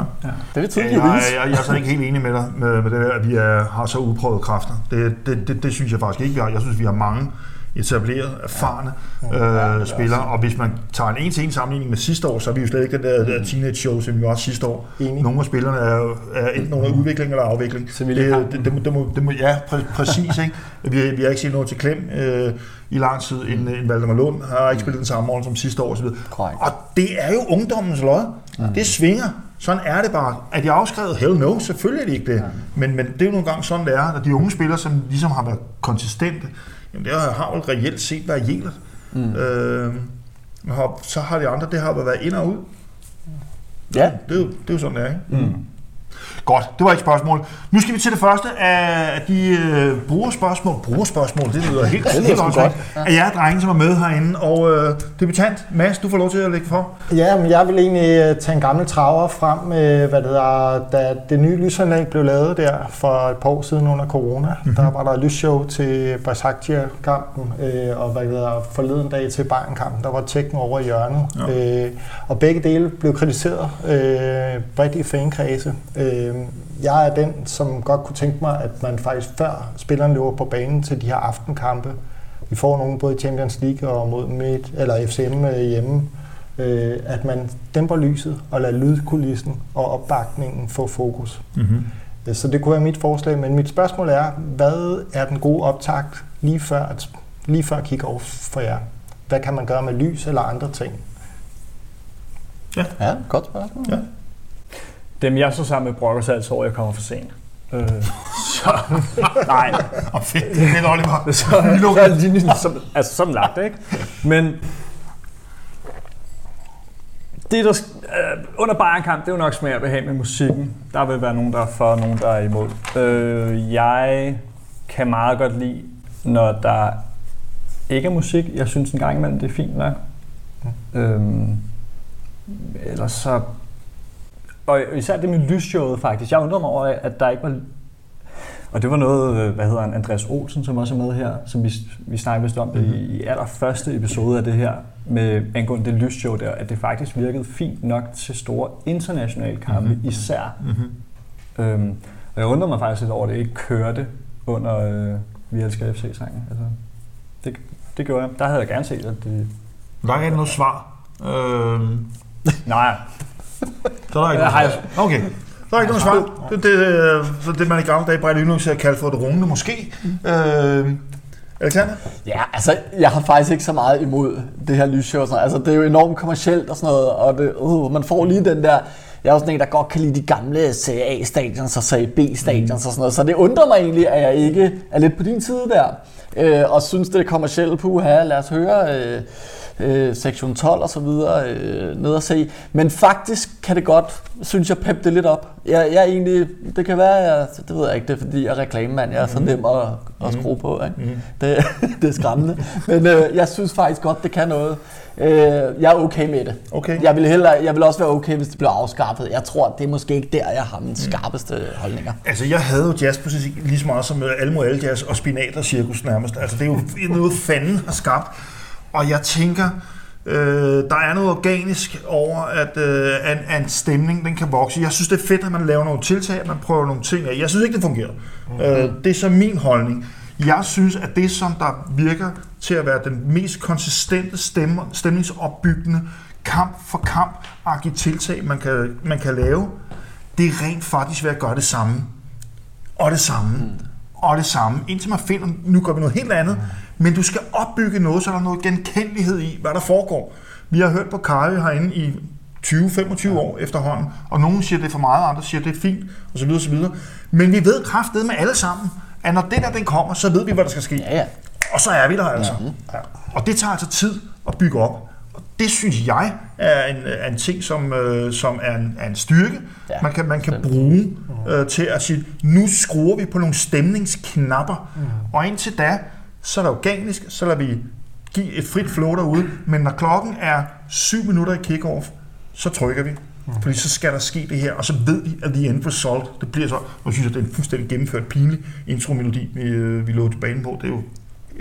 Det er det Ja, jeg, jeg, jeg er så ikke helt enig med dig med, med det der, at vi er, har så udprøvet kræfter. Det, det, det, det synes jeg faktisk ikke, vi har. Jeg synes, vi har mange etablerede, erfarne ja. øh, spillere, og hvis man tager en en-til-en sammenligning med sidste år, så er vi jo slet ikke den der, der teenage show, som vi var sidste år. Enig. Nogle af spillerne er, er enten under udvikling eller afvikling. Så vi det, det, det, må- det, må, det må, ja, præ, præcis. Ikke? Vi, vi har ikke set noget til klem øh, i lang tid, end, end Valdemar Lund har ikke spillet den samme rolle som sidste år osv. Korrekt. Og det er jo ungdommens lod. Mm. Det svinger. Sådan er det bare. Er de afskrevet? Hell no, selvfølgelig er de ikke det. Men, men det er jo nogle gange sådan, det er. Når de unge spillere, som ligesom har været konsistente, jamen det har vel reelt set været hjælp. Mm. Øh, så har de andre, det har været ind og ud. Ja. Det er jo, det er jo sådan, det er. Ikke? Mm. Godt, det var ikke spørgsmål. Nu skal vi til det første af de øh, brugerspørgsmål. Brugerspørgsmål, det lyder helt, det lyder godt. Af jer drenge, som er med herinde. Og øh, debutant, Mads, du får lov til at lægge for. Ja, men jeg vil egentlig øh, tage en gammel traver frem, øh, hvad det hedder, da det nye lysanlæg blev lavet der for et par år siden under corona. Mm-hmm. Der var der et lysshow til Basaktia-kampen, øh, og hvad det hedder, forleden dag til Bayern-kampen, der var tekno over i hjørnet. Ja. Øh, og begge dele blev kritiseret øh, bredt i fankredse. Øh, jeg er den, som godt kunne tænke mig, at man faktisk før spillerne løber på banen til de her aftenkampe, vi får nogen både i Champions League og mod Midt, eller FCM øh, hjemme, øh, at man dæmper lyset og lader lydkulissen og opbakningen få fokus. Mm-hmm. Øh, Så det kunne være mit forslag, men mit spørgsmål er, hvad er den gode optakt lige før, at, lige før kick-off for jer? Hvad kan man gøre med lys eller andre ting? Ja, godt spørgsmål. Ja. Dem jeg så sammen med brokker sig altid over, at jeg kommer for sent. Øh, så, nej, *laughs* Og fedt, fedt Oliver. så, *laughs* så er linjen som, altså, som lagt, ikke? Men det, der, øh, under Bayern-kamp, det er jo nok smag behag med musikken. Der vil være nogen, der er for, nogen, der er imod. Øh, jeg kan meget godt lide, når der ikke er musik. Jeg synes en gang imellem, det er fint nok. Øhm, ellers så... Og især det med lysshowet faktisk. Jeg undrer mig over, at der ikke var... Og det var noget, øh, hvad hedder han, Andreas Olsen, som også er med her, som vi, vi snakkede vist om det mm-hmm. i allerførste episode af det her, med angående det lysshow der, at det faktisk virkede fint nok til store internationale kampe mm-hmm. især. Mm-hmm. Øhm, og jeg undrer mig faktisk lidt over, at det ikke kørte under øh, Vi elsker FC-sangen. Altså, det, det gjorde jeg. Der havde jeg gerne set, at det... Der er ikke noget svar. Øh, Nej, *laughs* så er der ikke Ja, har svar. Okay. Der er ikke noget svar. Det, det, øh, så det man i gamle dage Brejle Ynlunds har kaldt for et rungende måske. Øh, Alexander? Ja, altså, jeg har faktisk ikke så meget imod det her lysshow. og Sådan. noget. Altså, det er jo enormt kommercielt og sådan noget, og det, uh, man får lige den der... Jeg er også sådan en, der godt kan lide de gamle Serie A-stadions og Serie B-stadions og sådan noget, så det undrer mig egentlig, at jeg ikke er lidt på din side der, øh, og synes, det er kommercielt her. Lad os høre øh, øh, sektion 12 og så videre øh, ned og se. Men faktisk kan det godt, synes jeg, peppe det lidt op. Jeg, jeg egentlig, det kan være, jeg, det ved jeg ikke, det er fordi jeg er reklamemand, jeg er så nem at, at skrue på. Ikke? Det, *laughs* det er skræmmende. Men øh, jeg synes faktisk godt, det kan noget. Øh, jeg er okay med det. Okay. Jeg vil, heller, jeg vil også være okay, hvis det bliver afskaffet. Jeg tror, det er måske ikke der, jeg har mine skarpeste holdninger. Altså, jeg havde jo jazzmusik lige så meget som øh, Almo Al Jazz og Spinat og Cirkus nærmest. Altså, det er jo noget fanden har skabt. Og jeg tænker, øh, der er noget organisk over, at, øh, at, at en stemning den kan vokse. Jeg synes, det er fedt, at man laver nogle tiltag, at man prøver nogle ting af. Jeg synes ikke, det fungerer. Mm-hmm. Øh, det er så min holdning. Jeg synes, at det, som der virker til at være den mest konsistente stemme, stemningsopbyggende kamp for kamp tiltag, man kan, man kan lave, det er rent faktisk ved at gøre det samme. Og det samme. Mm. Og det samme. Indtil man finder, nu gør vi noget helt andet, mm. men du skal opbygge noget, så der er noget genkendelighed i, hvad der foregår. Vi har hørt på Kari herinde i 20-25 år efterhånden, og nogen siger, det er for meget, andre siger, det er fint, osv. osv. Men vi ved kraftedet med alle sammen, at når det der den kommer, så ved vi, hvad der skal ske. Ja, ja. Og så er vi der altså. Ja. Og det tager altså tid at bygge op. Og det synes jeg er en, er en ting, som, øh, som er, en, er en styrke, Ja, man kan, man kan bruge øh, til at sige, nu skruer vi på nogle stemningsknapper. Mm. Og indtil da, så er det organisk, så lader vi give et frit flow derude. Men når klokken er 7 minutter i kick-off, så trykker vi. Mm. Fordi så skal der ske det her, og så ved vi, at the end result, det bliver så, og synes jeg, det er en fuldstændig gennemført pinlig intro-melodi, vi, øh, vi lå tilbage på. Det er jo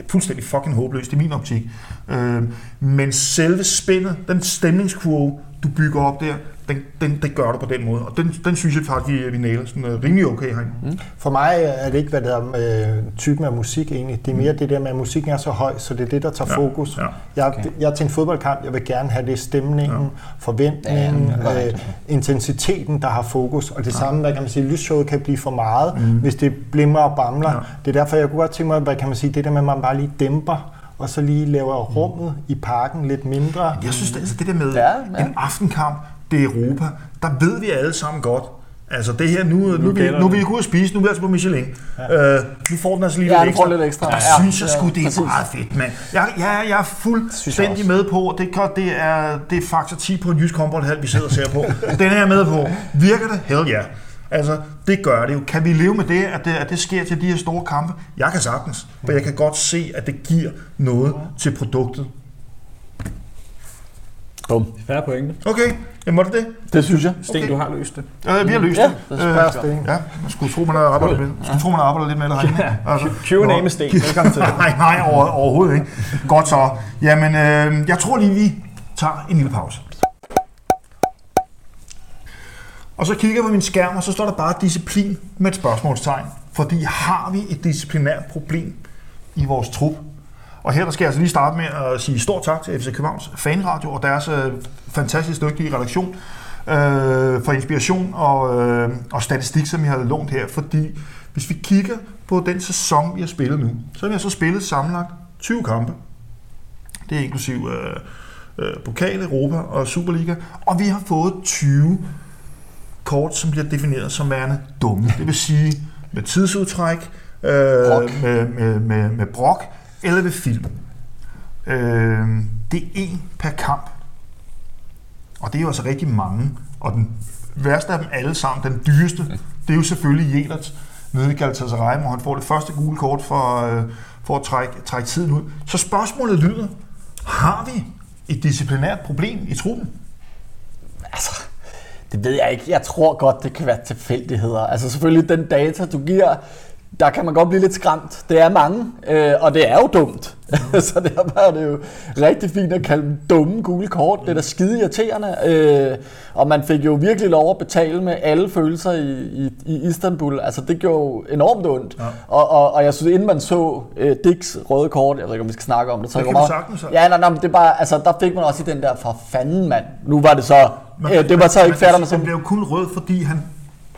fuldstændig fucking håbløst i min optik. Øh, men selve spændet, den stemningskurve, du bygger op der, den, den, det gør du på den måde. Og den, den synes jeg faktisk, vi, vi nailer sådan uh, rimelig okay herinde. Mm. For mig er det ikke, hvad der er øh, typen af musik egentlig. Det er mere det der med, at musikken er så høj, så det er det, der tager Ja, fokus. ja. Jeg, okay. jeg til en fodboldkamp, jeg vil gerne have det stemningen, ja. forventningen, Ja, øh, intensiteten, der har fokus. Og det ja. samme, hvad kan man sige, lysshowet kan blive for meget, mm. hvis det blimrer og bamler. Ja. Det er derfor, jeg kunne godt tænke mig, hvad kan man sige, det der med, at man bare lige dæmper, og så lige laver rummet i parken lidt mindre. Jeg synes, det, altså det der med Ja, ja. en aftenkamp, det er Europa, der ved vi alle sammen godt, Altså det her, nu, nu, nu, vi, nu vi ude at spise, nu er vi altså på Michelin. Ja. Øh, nu får den altså lige Ja, lidt ekstra. lidt ekstra. Og der Ja, synes jeg ja, sgu, det er præcis. meget fedt, mand. Jeg, jeg, jeg er fuldstændig med på, det, kan, det, er, det er faktor 10 på en jysk håndboldhal, vi sidder og ser på. Den er jeg med på. Virker det? Hell ja. Altså, det gør det jo. Kan vi leve med det, at det, at det sker til de her store kampe? Jeg kan sagtens, for jeg kan godt se, at det giver noget til produktet. Bum. Færre pointe. Okay, jamen var det det? Det synes jeg. Sten, Okay. du har løst det. Øh, vi har løst Ja, det. det Øh? Ja, man skulle tro, man havde arbejdet med, man skulle tro, man havde arbejdet lidt med det herinde. *laughs* Altså, Q&A med Sten. Velkommen til. *laughs* nej, nej, over, overhovedet ikke. Godt så. Jamen, øh, jeg tror lige, vi tager en lille pause. Og så kigger jeg på min skærm, og så står der bare disciplin med et spørgsmålstegn. Fordi har vi et disciplinært problem i vores trup? Og her der skal jeg altså lige starte med at sige stor tak til FC Københavns Fanradio og deres øh, fantastisk dygtige redaktion øh, for inspiration og, øh, og statistik, som jeg har lånt her. Fordi hvis vi kigger på den sæson, vi har spillet nu, så har vi altså spillet sammenlagt 20 kampe. Det er inklusiv øh, øh, Pokal, Europa og Superliga. Og vi har fået 20 kort, som bliver defineret som værende dumme. Det vil sige med tidsudtræk, øh, Brok. med, med, med, med brok eller ved film. Øh, det er en per kamp. Og det er jo altså rigtig mange. Og den værste af dem alle sammen, den dyreste, det er jo selvfølgelig Jelert nede i Galatasaray, hvor han får det første gule kort for, øh, for at trække, trække tiden ud. Så spørgsmålet lyder, har vi et disciplinært problem i truppen? Altså, det ved jeg ikke. Jeg tror godt, det kan være tilfældigheder. Altså selvfølgelig den data, du giver, der kan man godt blive lidt skræmt. Det er mange, øh, og det er jo dumt. Mm. *laughs* så derfor er det jo rigtig fint at kalde dem dumme gule kort. Det er da skide irriterende. Øh, og man fik jo virkelig lov at betale med alle følelser i, i, i Istanbul. Altså det gjorde jo enormt ondt. Ja. Og, og, og jeg synes, inden man så øh, Dicks røde kort, jeg ved ikke, om vi skal snakke om det. Så det kan meget, sagtens, så. Ja, nej, nej, det er bare, altså der fik man også i den der for fanden mand. Nu var det så, men, øh, det var så ikke færdigt med sådan. Det blev kun rød, fordi han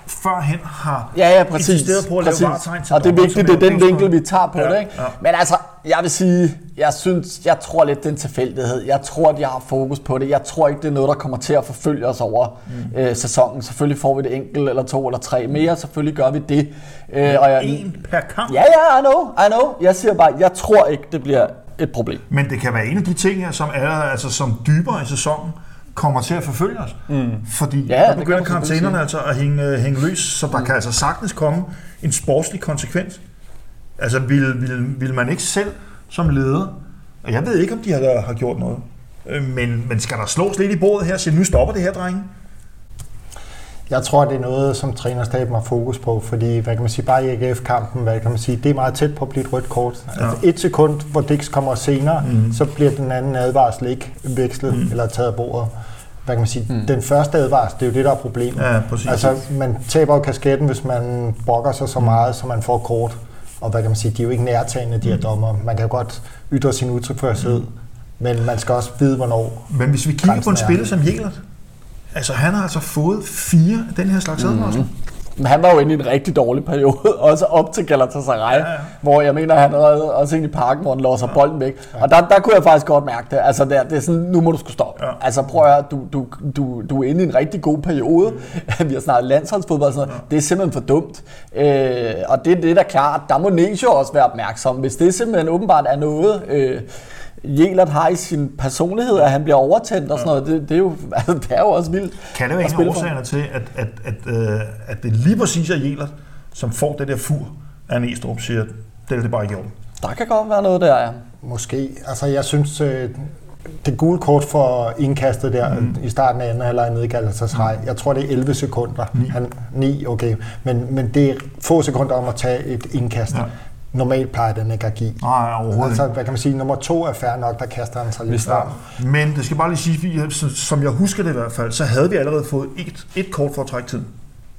førhen har ja, ja, præcis, insisteret på at præcis. lave varetegn til Og det er vigtigt, det er den vinkel, vi tager på ja, det. Ikke? ja. Men altså, jeg vil sige, jeg synes, jeg tror lidt, det er en tilfældighed. Jeg tror, de har fokus på det. Jeg tror ikke, det er noget, der kommer til at forfølge os over mm. øh, sæsonen. Selvfølgelig får vi det enkelt, eller to, eller tre mere. Selvfølgelig gør vi det. Øh, og jeg, en per kamp? Ja, ja, I know, I know. Jeg siger bare, jeg tror ikke, det bliver et problem. Men det kan være en af de ting her, som er altså, som dybere i sæsonen, kommer til at forfølge os. Mm. Fordi ja, der begynder karantænerne altså at hænge, hænge løs, så der mm. kan altså sagtens komme en sportslig konsekvens. Altså vil, vil, vil man ikke selv som leder, og jeg ved ikke, om de har, har gjort noget, øh, men, men skal der slås lidt i bordet her, så nu stopper det her, drenge? Jeg tror, det er noget, som trænerstaben har fokus på, fordi hvad kan man sige, bare i AGF-kampen, hvad kan man sige, det er meget tæt på at blive et rødt kort. Ja. Altså et sekund, hvor Dix kommer senere, mm. så bliver den anden advarsel ikke vekslet mm. eller taget af bordet. Hvad kan man sige, mm. den første advarsel, det er jo det, der er problemet. Ja, præcis. Altså, man taber jo kasketten, hvis man brokker sig så mm. meget, så man får kort. Og hvad kan man sige, de er jo ikke nærtagende, de her mm. dommer. Man kan jo godt ytre sin udtryksførsel, mm. men man skal også vide, hvornår Men hvis vi kigger på en spiller som Jelert, Altså, han har altså fået fire af den her slags advarsler. Mm. Men han var jo inde i en rigtig dårlig periode, *laughs* også op til Galatasaray, ja, ja. hvor jeg mener, han havde også ind i parken, hvor han låser ja. bolden væk. Ja. Og der, der kunne jeg faktisk godt mærke det. Altså, der, det er sådan, nu må du skulle stoppe. Ja. Altså, prøv at høre, du, du, du, du er inde i en rigtig god periode. Mm. *laughs* Vi har snart landsholdsfodbold og sådan noget. Ja. Det er simpelthen for dumt. Øh, og det, det er da klart, der må Nesio også være opmærksom. Hvis det simpelthen åbenbart er noget... Øh, Jelert har i sin personlighed, at han bliver overtændt og sådan noget. Det, det, er, jo, *laughs* altså, det er jo også vildt. Kan det være en af årsagerne til, at, at, at, øh, at det lige præcis er Jelert, som får det der fur af en Estrup, siger, det er det bare ikke orden? Der kan godt være noget der, ja. Måske. Altså, jeg synes, øh, det gule kort for indkastet der mm. i starten af anden halvleg nede i Galatasaray, mm. jeg tror det er 11 sekunder. 9. Han, 9, okay. Men, men det er få sekunder om at tage et indkast. Ja normalt plejer den ikke at give. Nej, overhovedet altså, hvad kan man sige, nummer to er fair nok, der kaster han sig lidt frem. Men det skal bare lige sige, som jeg husker det i hvert fald, så havde vi allerede fået et, et kort for at trække tiden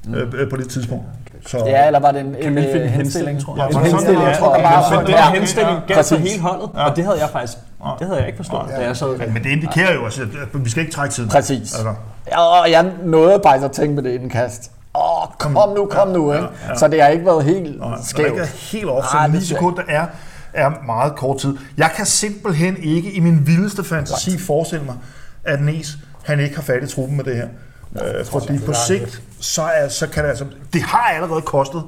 mm. øh, på det tidspunkt. Så, ja, eller var det en, en, en henstilling, tror jeg. Ja, en henstilling, jeg tror, bare, men den her henstilling gav sig hele holdet, ja. og det havde jeg faktisk det havde jeg ikke forstået, ja. da jeg sad. Men, det indikerer jo også, at vi skal ikke trække tiden. Præcis. Altså. Ja, og jeg nåede faktisk at tænke med det indkast åh, kom, kom nu, kom ja, nu. Ikke? Ja, ja. Så det har ikke været helt Nej, skævt. Det er ikke helt off, så 9 sekunder er, er meget kort tid. Jeg kan simpelthen ikke i min vildeste fantasi What? forestille mig, at Nes han ikke har fat i truppen med det her. Øh, fordi på sigt, så, er, så kan det altså... Det har allerede kostet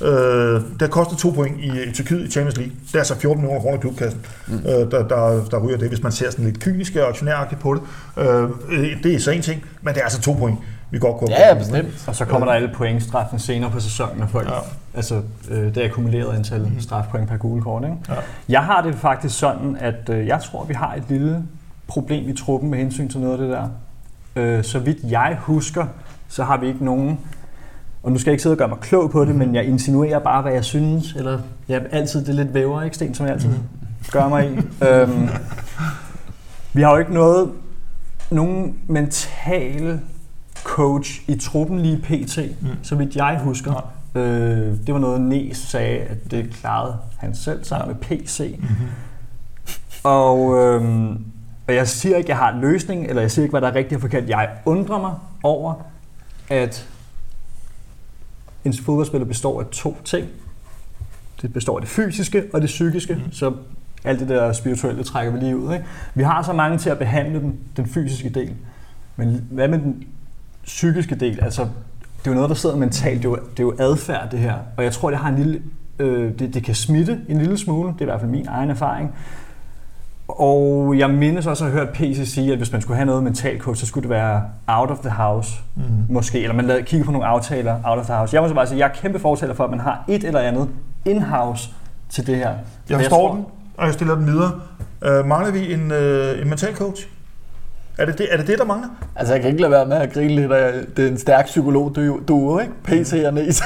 Øh, det har kostet to point i, i Tyrkiet i Champions League. Det er altså 14 millioner kroner i klubkassen, mm. øh, der, der, der ryger det, hvis man ser sådan lidt kynisk og aktionæragtigt på det. Øh, det er så en ting, men det er altså to point vi godt kunne Ja, ja, bestemt. Og så kommer der alle pointstraffen senere på sæsonen, når folk, ja. altså øh, det er akkumuleret antal mm. strafpoint per gule kort. Ikke? Ja. Jeg har det faktisk sådan, at øh, jeg tror, vi har et lille problem i truppen med hensyn til noget af det der. Øh, så vidt jeg husker, så har vi ikke nogen og nu skal jeg ikke sidde og gøre mig klog på det, mm. men jeg insinuerer bare, hvad jeg synes, eller jeg altid det lidt væver, ikke Sten, som jeg altid mm. gør mig i. øhm, vi har jo ikke noget, nogen mental coach i truppen lige pt, mm. så vidt jeg husker. Ja. Øh, det var noget, Nes sagde, at det klarede han selv sammen med PC. Mm-hmm. Og, øh, og jeg siger ikke, at jeg har en løsning, eller jeg siger ikke, hvad der er rigtigt og forkert. Jeg undrer mig over, at en fodboldspiller består af to ting. Det består af det fysiske og det psykiske, mm. så alt det der spirituelle trækker vi lige ud. Ikke? Vi har så mange til at behandle den, den fysiske del. Men hvad med den psykiske del? Altså, det er jo noget, der sidder mentalt. Det er jo, det er jo adfærd, det her. Og jeg tror, det har en lille... Øh, det, det kan smitte en lille smule. Det er i hvert fald min egen erfaring. Og jeg mindes også at have hørt PC sige, at hvis man skulle have noget mental coach, så skulle det være out of the house, mm. måske. Eller man lavede, kigge på nogle aftaler out of the house. Jeg må så bare sige, at jeg er kæmpe fortaler for, at man har et eller andet in-house til det her. Jeg forstår den, og jeg stiller den videre. Uh, mangler vi en, uh, en mental coach? Er det det, er det det, der mangler? Altså, jeg kan ikke lade være med at grine lidt af, det er en stærk psykolog duo, ikke? PC og Næs.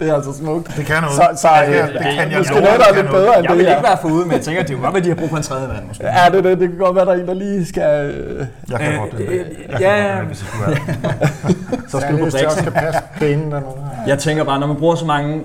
det er altså smukt. Det kan noget. Så, så Ja, øh, det kan jeg måske noget, det der er kan lidt noget. bedre end Jeg det vil her. ikke være for ude, men jeg tænker, det er jo godt, at de har brug for en tredje mand, måske. Ja, det, det, det kan godt være, der er en, der lige skal... Øh, Jeg kan Øh, godt det. øh, Jeg kan ja, godt ja. det, hvis det skulle være. *laughs* Så skal du på det Brexit. skal passe banen dernede. Jeg tænker bare, når man bruger så mange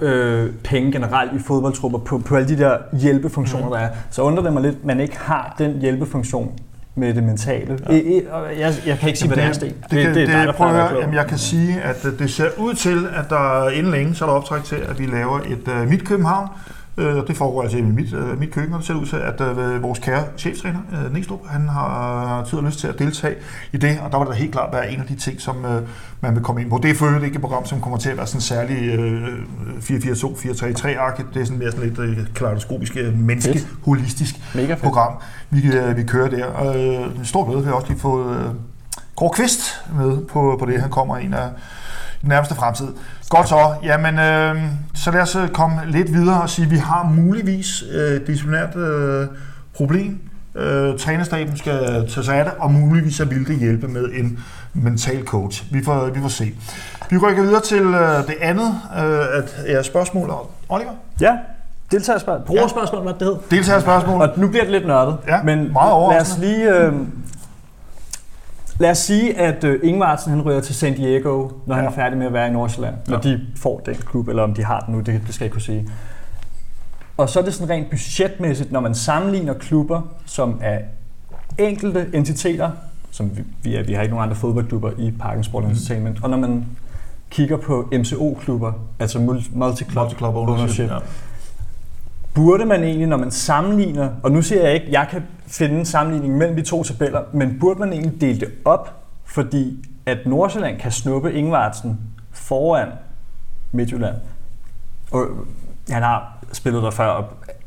øh, penge generelt i fodboldtrupper på, på alle de der hjælpefunktioner, Mm. der er, så undrer det mig lidt, at man ikke har den hjælpefunktion med det mentale. Ja. Jeg, jeg, jeg kan ikke sige, hvad det er, Sten. Det, det, det, dig, der det, prøv at høre, jamen, jeg kan sige, at øh, det ser ud til, at der inden længe, så er der optræk til, at vi laver et uh, Mit København. Uh, det foregår altså i mit, uh, mit køkken, og det ser ud til, at uh, vores kære cheftræner, uh, Næstrup, han har tid og lyst til at deltage i det, og der var det da helt klart være en af de ting, som uh, man vil komme ind på. Det er for øvrigt ikke et program, som kommer til at være sådan særlig uh, 4-4-2, 4-3-3-agtigt. Det er sådan mere sådan lidt uh, klaroskopisk, uh, menneske, Fedt. holistisk Mega fedt. program, vi, uh, vi kører der. Og uh, en stor glæde, vi har også lige fået uh, Kåre Kvist med på, på det. Han kommer en af den nærmeste fremtid. Godt så. Jamen, øh, så lad os øh, komme lidt videre og sige, at vi har muligvis øh, et disciplinært øh, problem. Øh, trænerstaben skal tage sig af det, og muligvis så vil det hjælpe med en mental coach. Vi får, vi får se. Vi rykker videre til øh, det andet øh, at jeres spørgsmål. Oliver? Ja, deltagerspørgsmål. Brugerspørgsmål, hvad det hed. Deltagerspørgsmål. Og nu bliver det lidt nørdet. Ja, men meget lad os lige... Øh, lad os sige, at øh, Ingvartsen han ryger til San Diego, når han Ja. er færdig med at være i Nordsjælland. Når Ja. de får den klub, eller om de har den nu, det, det skal jeg ikke kunne sige. Og så er det sådan rent budgetmæssigt, når man sammenligner klubber, som er enkelte entiteter, som vi, vi, er, vi har ikke nogen andre fodboldklubber i Parken Sport Entertainment, og når man kigger på MCO-klubber, altså multi- multi-club, Multi-club ownership. Ja. Burde man egentlig, når man sammenligner, og nu siger jeg ikke, jeg kan finde en sammenligning mellem de to tabeller, men burde man egentlig dele det op, fordi at Nordsjælland kan snuppe Ingvartsen foran Midtjylland. Og han har spillet der før, og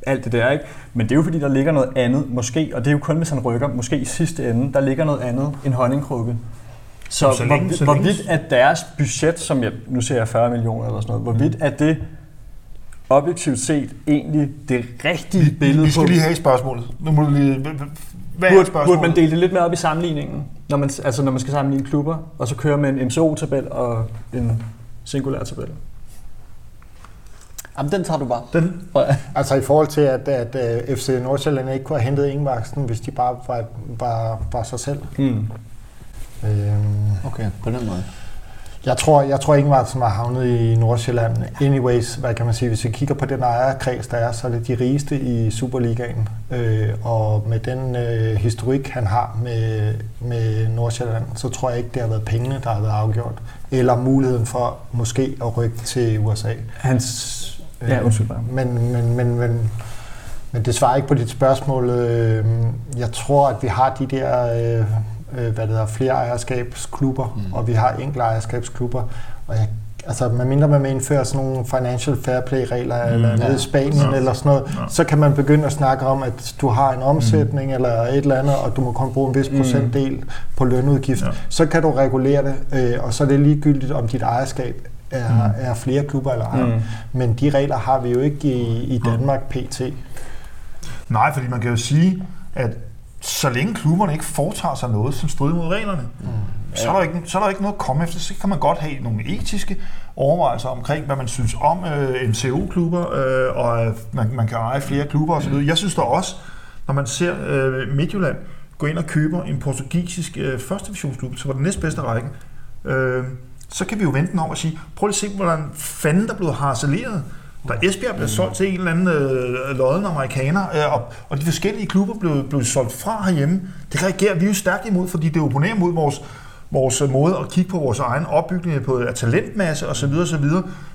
alt det der, ikke? Men det er jo fordi, der ligger noget andet, måske, og det er jo kun, hvis han rykker, måske i sidste ende, der ligger noget andet end honningkrukke. Så, Så længe- hvor, så længe- hvorvidt er deres budget, som jeg, nu ser jeg 40 millioner eller sådan noget, hvorvidt er det objektivt set egentlig det rigtige Vi, billede vi skal på, lige have spørgsmålet. Nu må du lige... Hvad er burde, spørgsmålet? burde man dele det lidt mere op i sammenligningen, når man, altså når man skal sammenligne klubber, og så køre med en MCO-tabel og en singulær tabel? jamen, den tager du bare. Den, Altså i forhold til, at, at, at FC Nordsjælland ikke kunne have hentet Ingvartsen, hvis de bare var, var, var sig selv. Mm. Øhm, Okay, på den måde. Jeg tror, jeg tror Ingvartsen var havnet i Nordsjælland. Anyways, hvad kan man sige, hvis vi kigger på den ejerkreds, der er, så er det de rigeste i Superligaen. Øh, og med den øh, historik, han har med, med Nordsjælland, så tror jeg ikke, det har været pengene, der har været afgjort. Eller muligheden for måske at rykke til USA. Hans... Ja, undskyld bare. Men, men, men, men, men det svarer ikke på dit spørgsmål. Øh, Jeg tror, at vi har de der øh, øh, hvad det hedder, flere ejerskabsklubber, mm. og vi har enkelte ejerskabsklubber. Og jeg, altså, medmindre man indfører sådan nogle financial fair play-regler, mm, eller nede i Spanien, Ja. eller sådan noget, Ja. så kan man begynde at snakke om, at du har en omsætning, mm. eller et eller andet, og du må kun bruge en vis procentdel på lønudgift. Ja. Så kan du regulere det, øh, og så er det ligegyldigt, om dit ejerskab er, mm. er flere klubber eller ej. Mm. Men de regler har vi jo ikke i, i Danmark pt. nej, fordi man kan jo sige, at så længe klubberne ikke foretager sig noget, som strider mod reglerne, mm. så, er der ikke, så er der ikke noget at komme efter. Så kan man godt have nogle etiske overvejelser omkring, hvad man synes om øh, MCO-klubber, øh, og at man, man kan eje flere klubber osv. Jeg synes da også, når man ser øh, Midtjylland gå ind og køber en portugisisk øh, første divisionsklub, som var den næstbedste række, øh, så kan vi jo vente den om og sige, prøv lige at se, hvordan fanden der blev harceleret. Da Esbjerg blev solgt til en eller anden øh, lodden amerikaner, øh, og, og de forskellige klubber blev, blev solgt fra herhjemme, det reagerer vi jo stærkt imod, fordi det opponerer mod vores, vores øh, måde at kigge på vores egen opbygning på af talentmasse osv. osv.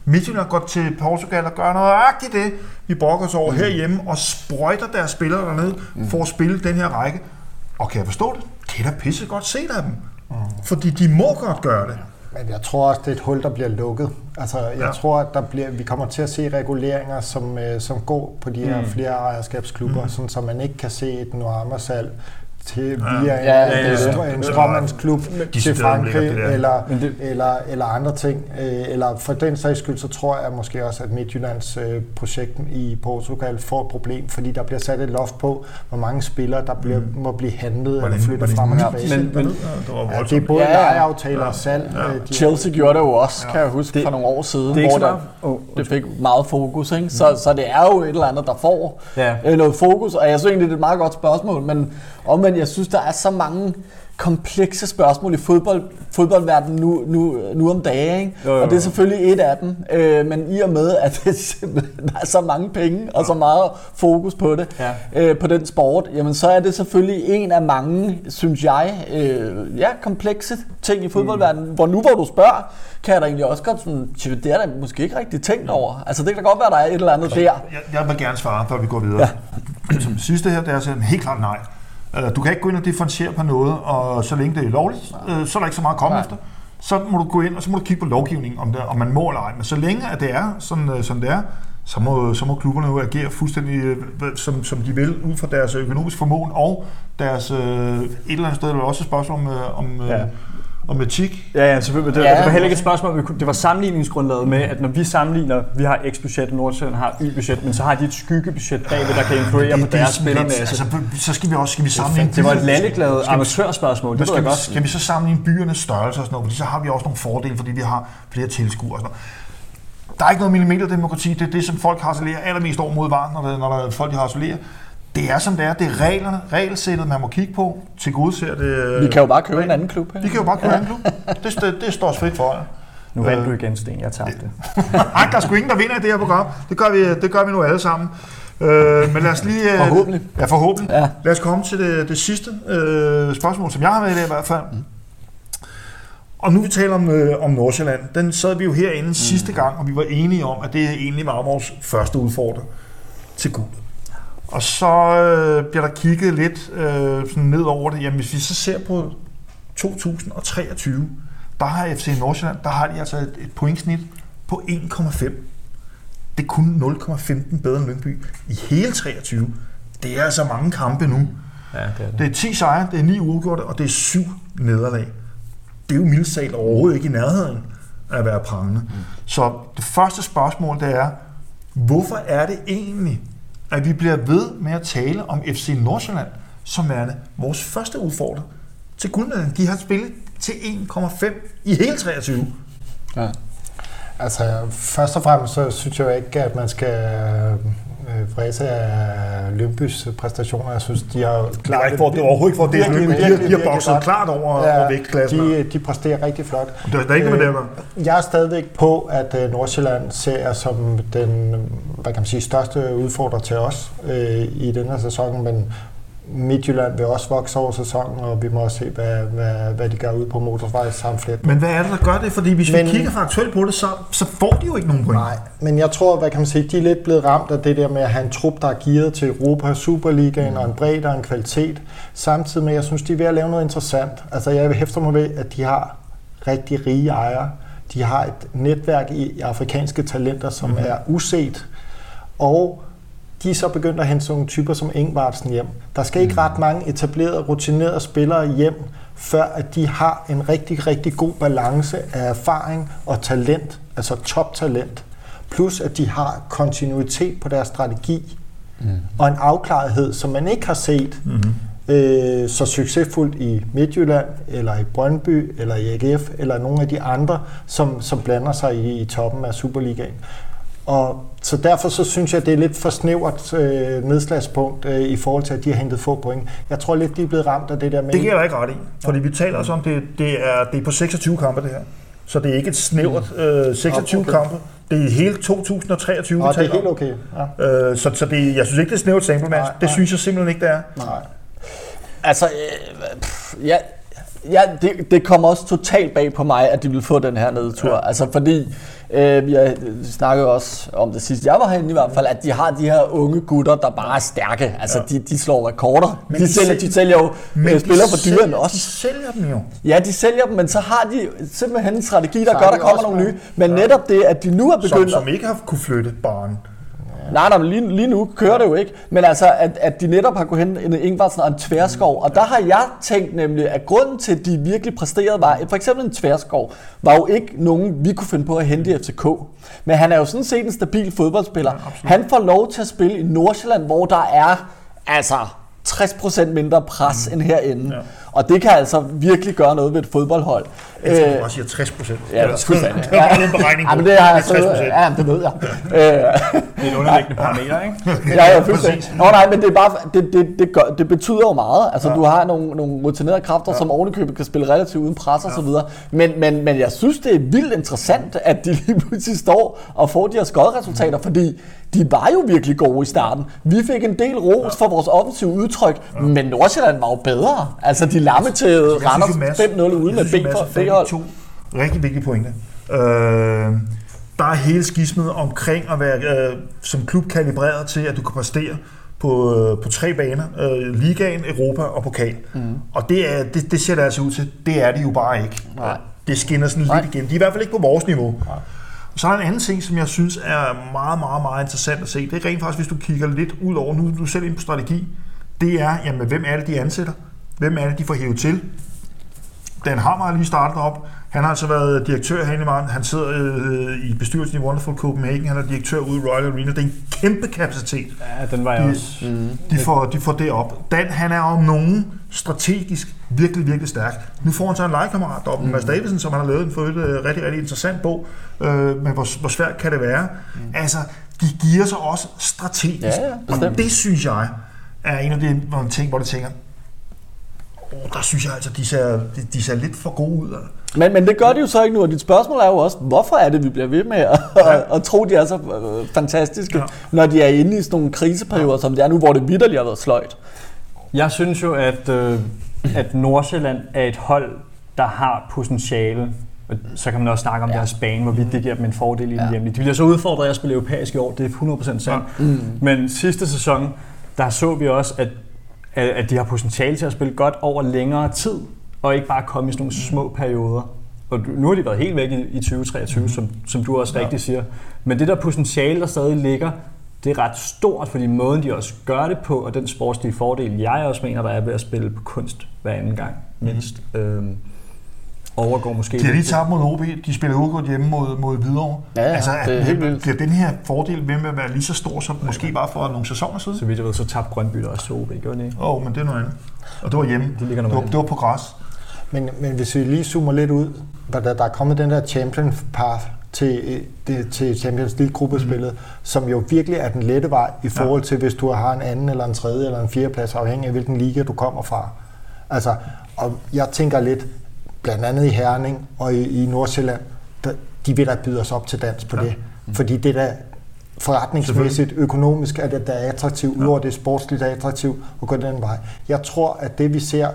Midtjylland går til Portugal og gør nøjagtigt det, vi brokker os over herhjemme, og sprøjter deres spillere dernede for at spille den her række. Og kan jeg forstå det? Det er da pisse godt set af dem. Fordi de må godt gøre det. Men jeg tror også, det er et hul, der bliver lukket. Altså, jeg Ja. tror, at der bliver, vi kommer til at se reguleringer, som, øh, som går på de her Mm. flere ejerskabsklubber, mm. sådan, så man ikke kan se et Noama-salg til via ja, ja, ja, ja, ja. en stråmandsklub til Frankrig det eller, det- eller, eller andre ting. Øh, Eller for den sags skyld, så tror jeg måske også, at Midtjyllands øh, projekt i Portugal får et problem, fordi der bliver sat et loft på, hvor mange spillere, der bliver, må blive handlet eller flyttet frem og tilbage. Men- men- Ja, det er både Ja, ja. lejeaftaler og salg. øh, de- Chelsea gjorde det jo også, kan jeg huske, Det- for nogle år siden, det hvor der, det fik meget fokus. Ikke? Så, så det er jo et eller andet, der får Ja. øh, noget fokus, og jeg synes egentlig, det er et meget godt spørgsmål, men omvendt, jeg synes, der er så mange komplekse spørgsmål i fodbold, fodboldverdenen nu, nu, nu om dagen, ikke? Jo, jo, og det er jo. selvfølgelig et af dem, øh, men i og med, at det der er så mange penge og så meget fokus på det, Ja. øh, på den sport, jamen så er det selvfølgelig en af mange, synes jeg, øh, ja, komplekse ting i fodboldverdenen, hvor nu hvor du spørger, kan jeg da egentlig også godt sådan, "Tja, det er da måske ikke rigtig tænkt over. Altså det kan da godt være, der er et eller andet der. Jeg, jeg vil gerne svare, før vi går videre. Ja. Som det sidste her, det er helt klart nej. Øh, Du kan ikke gå ind og differentiere på noget, og så længe det er lovligt, øh, så er der ikke så meget at komme Nej. efter. Så må du gå ind, og så må du kigge på lovgivningen, om, det, om man må eller ej. Men så længe at det er, sådan, øh, som det er, så må, så må klubberne jo agere fuldstændig, som, som de vil, ud fra deres økonomiske formåen, og deres, øh, et eller andet sted, er der også et spørgsmål om, øh, om, Ja. Om etik. Ja, ja, selvfølgelig. Det, Ja. det var heller ikke et spørgsmål. vi kunne- Det var sammenligningsgrundlaget med, at når vi sammenligner, vi har X-budget, Nordsjælland har Y-budget, men så har de et skyggebudget bagved, der kan influere på deres spillermasse. Altså, så skal vi også skal vi sammenligne Det var et vi- amatørspørgsmål, det ved skal, jeg vi, godt. skal vi så sammenligne byernes størrelse og sådan noget, fordi så har vi også nogle fordele, fordi vi har flere tilskuere og sådan noget. Der er ikke noget millimeterdemokrati, det er det, som folk harcelerer allermest over mod var, når, der, når der er folk, de harcelerer. Det er som det er, det er reglerne, regelsættet, man må kigge på, til gud ser det. Vi kan jo bare købe en anden klub. Vi kan jo bare købe en klub. Det, det, det står os frit for jer. Nu vandt du igen, Sten. Jeg tabte. Nej, *laughs* der er sgu ingen, der vinder i det her program. Det gør vi, det gør vi nu alle sammen. Øh, men lad os lige... øh, Forhåbentlig. Ja, forhåbentlig. Ja. Lad os komme til det, det sidste øh, spørgsmål, som jeg har med i dag i hvert fald. Og nu vi taler om, øh, om Nordsjælland, den sad vi jo herinde mm. sidste gang, og vi var enige om, at det egentlig var vores første udfordring til guld. Og så øh, bliver der kigget lidt øh, sådan ned over det. Jamen, hvis vi så ser på 2023, der har FC Nordsjælland, der har de altså et, et pointsnit på 1,5. Det er kun 0,15 bedre end Lyngby i hele 23. Det er altså mange kampe nu. Ja, det er det. Det er 10 sejre, det er 9 uafgjorte, og det er 7 nederlag. Det er jo mildt overhovedet ikke i nærheden af at være prangende. Mm. Så det første spørgsmål, det er, hvorfor er det egentlig, at vi bliver ved med at tale om FC Nordsjælland, som er vores første udfordrer til guldmedaljen? De har spillet til 1,5 i hele 23. Ja. Altså, først og fremmest så synes jeg jo ikke, at man skal øh, fræse af Lymbys præstationer. Jeg synes, de har jo Det ikke for, det er overhovedet ikke for, det er Virkelig, Lyngby. De, har- virkelig, de har virkelig bokset godt. klart over, ja, over vægtklassen. de, de præsterer rigtig flot. Det er, der er ikke med at gøre. Jeg er stadigvæk på, at øh, Nordsjælland ser som den hvad kan man sige, største udfordrer til os øh, i den her sæson, men Midtjylland vil også vokse over sæsonen, og vi må også se, hvad, hvad, hvad de gør ud på motorvej samflet. Men hvad er det, der gør det? Fordi hvis men, vi kigger faktuelt på det, så, så får de jo ikke nogen point. Nej, men jeg tror, hvad kan man sige, de er lidt blevet ramt af det der med at have en trup, der er gearet til Europa, Superligaen og en bredde og en kvalitet. Samtidig med, at jeg synes, de er ved at lave noget interessant. Altså, jeg hæfter mig ved, at de har rigtig rige ejere. De har et netværk i afrikanske talenter, som mm-hmm. er uset. Og de er så begyndt at hente sådan nogle typer som Ingvartsen hjem. Der skal ikke ret mange etablerede, rutinerede spillere hjem, før at de har en rigtig, rigtig god balance af erfaring og talent, altså toptalent. Plus at de har kontinuitet på deres strategi mm. og en afklarethed, som man ikke har set mm-hmm. øh, så succesfuldt i Midtjylland, eller i Brøndby, eller i AGF, eller nogle af de andre, som, som blander sig i, i toppen af Superligaen. Og så derfor så synes jeg, det er lidt for snævert øh, nedslagspunkt øh, i forhold til, at de har hentet få point. Jeg tror lidt, de er blevet ramt af det der med... Det giver jeg ikke ret i. Fordi vi taler også om, det, det, er, det er på 26 kampe, det her. Så det er ikke et snævert øh, 26 Okay. kampe. Det er hele 2023, vi Nå, det taler er helt okay. Ja. Øh, så så det, jeg synes ikke, det er snævert sample match. Nej, Det nej. synes jeg simpelthen ikke, det er. Nej. Altså, øh, pff, ja, ja det, det kommer også totalt bag på mig, at de vil få den her nedtur. Ja. Altså, fordi øh, vi har snakket også om det sidste, jeg var herinde i hvert fald, at de har de her unge gutter, der bare er stærke. Altså, ja. de, de slår rekorder. Men de, de sælger, de sælger jo men spillere for sælger- dyrene De også. sælger dem jo. Ja, de sælger dem, men så har de simpelthen en strategi, der gør, der de kommer nogle nye. Men netop det, at de nu er Som, begyndt... som ikke har kunne flytte barn. Nej, nej, men lige, lige nu kører det jo ikke. Men altså, at, at de netop har gået hen en Ingvartsen og en tværskov. Og der har jeg tænkt nemlig, at grunden til, at de virkelig præsterede, var, at for eksempel en tværskov, var jo ikke nogen, vi kunne finde på at hente i FCK. Men han er jo sådan set en stabil fodboldspiller. Ja, han får lov til at spille i Nordsjælland, hvor der er, altså, 60% mindre pres mm. end herinde. Ja. Og det kan altså virkelig gøre noget ved et fodboldhold. Jeg tror, du også siger 60 procent. Ja, det er fuldstændig. Det er bare en beregning Ja, men det har jeg så, ja, det ved jeg. Det er et underliggende parameter, ikke? *laughs* ja, ja, fuldstændig. Nå nej, men det, er bare, det, det, det, gør, det betyder jo meget. Altså, ja. du har nogle, nogle rutinerede kræfter, ja. som ovenikøbet kan spille relativt uden pres og så videre. Men, men, men jeg synes, det er vildt interessant, at de lige pludselig står og får de her skodresultater, fordi de var jo virkelig gode i starten. Vi fik en del ros for vores offensive udtryk, ja. men Nordsjælland var jo bedre. Altså, de lamme til Randers 5-0 uden at ben for begge hold. To rigtig vigtige pointer. Øh, der er hele skismet omkring at være øh, som klub kalibreret til, at du kan præstere på, øh, på tre baner. Øh, Ligaen, Europa og Pokal. Mm. Og det, er, det, det ser det altså ud til. Det er det jo bare ikke. Nej. Det skinner sådan Nej. lidt igen. De er i hvert fald ikke på vores niveau. Nej. Så er der en anden ting, som jeg synes er meget, meget, meget interessant at se. Det er rent faktisk, hvis du kigger lidt ud over, nu er du selv ind på strategi, det er, jamen, hvem er det, de ansætter? Hvem er det, de får hævet til? Dan Hammer er lige startet op. Han har altså været direktør her i Marken. Han sidder øh, i bestyrelsen i Wonderful Copenhagen. Han er direktør ude i Royal Arena. Det er en kæmpe kapacitet. Ja, den var jeg de, også. Mm. De, får, de får det op. Dan, han er om nogen strategisk virkelig, virkelig stærk. Nu får han så en legekammerat deroppe, mm. Mads Davidsen, som han har lavet en for et uh, rigtig, rigtig interessant bog. Uh, men hvor, hvor svært kan det være? Mm. Altså, de giver sig også strategisk. Ja, ja, og det synes jeg er en af de ting, hvor de tænker, oh, der synes jeg altså, de ser, de, de ser lidt for gode ud. Men, men det gør de jo så ikke nu, og dit spørgsmål er jo også, hvorfor er det, vi bliver ved med at, ja. at, *laughs* at tro, de er så øh, fantastiske, ja. når de er inde i sådan nogle kriseperioder, ja. som det er nu, hvor det vidderligt har været sløjt? Jeg synes jo, at, øh, at Nordsjælland er et hold, der har potentiale. Og så kan man også snakke om ja. deres bane, hvorvidt det giver dem en fordel i ja. hjemme. De bliver så udfordret af at spille europæisk i år, det er 100% sandt. Ja. Mm. Men sidste sæson, der så vi også, at at de har potentiale til at spille godt over længere tid, og ikke bare komme i sådan nogle små perioder. Og nu har de været helt væk i, 2023, mm. som, som du også ja. rigtig siger. Men det der potentiale, der stadig ligger, det er ret stort, fordi måden de også gør det på, og den sportslige fordel, jeg også mener, der er ved at spille på kunst hver anden gang, mindst. Mm. Øhm, overgår måske... De har lige tabt mod OB, de spiller udgået hjemme mod, mod Hvidovre. Ja, ja, altså, det er helt vildt. Bliver den her fordel ved med at være lige så stor som måske bare for nogle sæsoner siden? Så vidt jeg ved, så tabte Grønby også til OB, gjorde det Åh, oh, men det er noget andet. Og det var hjemme. Det, ligger det, var, det var på græs. Men, men hvis vi lige zoomer lidt ud, der, der er kommet den der champion path til, det, til Champions League gruppespillet, mm. som jo virkelig er den lette vej i forhold til, hvis du har en anden eller en tredje eller en fjerde plads, afhængig af hvilken liga du kommer fra. Altså, og jeg tænker lidt, blandt andet i Herning og i, i Nordsjælland, der, de vil da byde os op til dans på ja. det. Mm. Fordi det der forretningsmæssigt, økonomisk, at det der er attraktivt, ja. udover det sportsligt er attraktivt at gå den vej. Jeg tror, at det vi ser,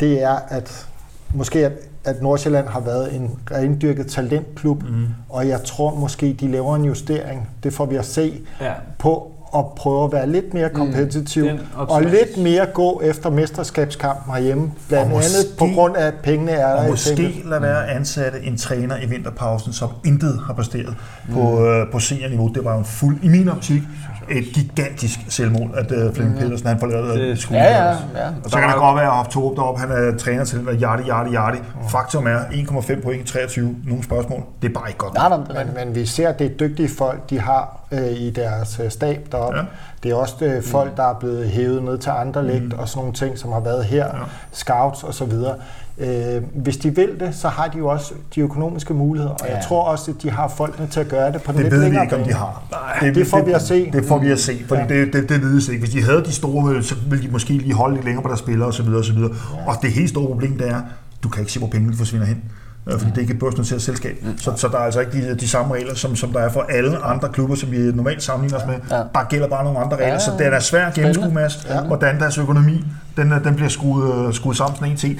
det er, at måske at, at Nordsjælland har været en rendyrket talentklub, mm. og jeg tror måske, de laver en justering. Det får vi at se ja. på, og prøve at være lidt mere kompetitiv, mm, og lidt mere gå efter mesterskabskampen herhjemme, blandt måske, andet på grund af, at pengene er der. Og måske lade være ansætte en træner i vinterpausen, som intet har præsteret mm. på, øh, på seniorniveau. Det var jo fuld, i min optik, et gigantisk selvmål, at uh, Flemming mm. Pedersen han får lavet det. Ja, ja, ja. Og så kan det godt være, at haft Torup deroppe, han er træner til Jardi, Jardi, Jardi. Mm. Faktum er 1,5 point i 23. Nogle spørgsmål. Det er bare ikke godt. Nej, nej, men, men vi ser, at det er dygtige folk, de har øh, i deres øh, stab deroppe. Ja. Det er også øh, folk, mm. der er blevet hævet ned til andre lægt mm. og sådan nogle ting, som har været her, ja. scouts og så videre. Øh, hvis de vil det, så har de jo også de økonomiske muligheder, og ja. jeg tror også, at de har folkene til at gøre det på den det lidt længere Det ved vi ikke, om de har. Nej, det, det får vi at se. Det får vi at se, fordi ja. det, det, det ved ikke. Hvis de havde de store, så ville de måske lige holde lidt længere på deres spillere osv. osv. Ja. Og det helt store problem, det er, du kan ikke se, hvor pengene forsvinder hen fordi det er ikke et børsnoteret selskab. Mm. Så, så der er altså ikke de, de samme regler, som, som der er for alle andre klubber, som vi normalt sammenligner os med. Ja. Der gælder bare nogle andre regler, ja, så det er svært at gennemskue, Mads, ja. hvordan deres økonomi den, den bliver skruet, skruet sammen sådan en til.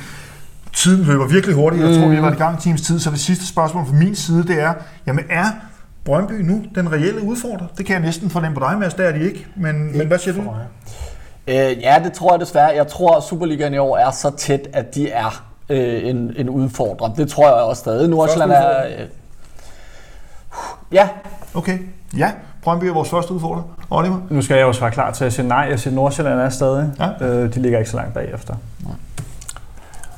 Tiden løber virkelig hurtigt. Jeg tror, vi været i gang en times tid, så det sidste spørgsmål fra min side, det er, jamen er Brøndby nu den reelle udfordrer? Det kan jeg næsten fornemme på dig, Mads, det er de ikke. Men, men hvad siger du? Øh, ja, det tror jeg desværre. Jeg tror, at Superligaen i år er så tæt, at de er øh, en, en udfordrer. Det tror jeg også stadig. Nordsjælland er... Øh, ja, Okay. Ja, Brøndby er vores første udfordrer. Oliver? Nu skal jeg jo svare klar til at sige nej. Jeg siger, Nordsjælland er stadig. Ja. Øh, de ligger ikke så langt bagefter.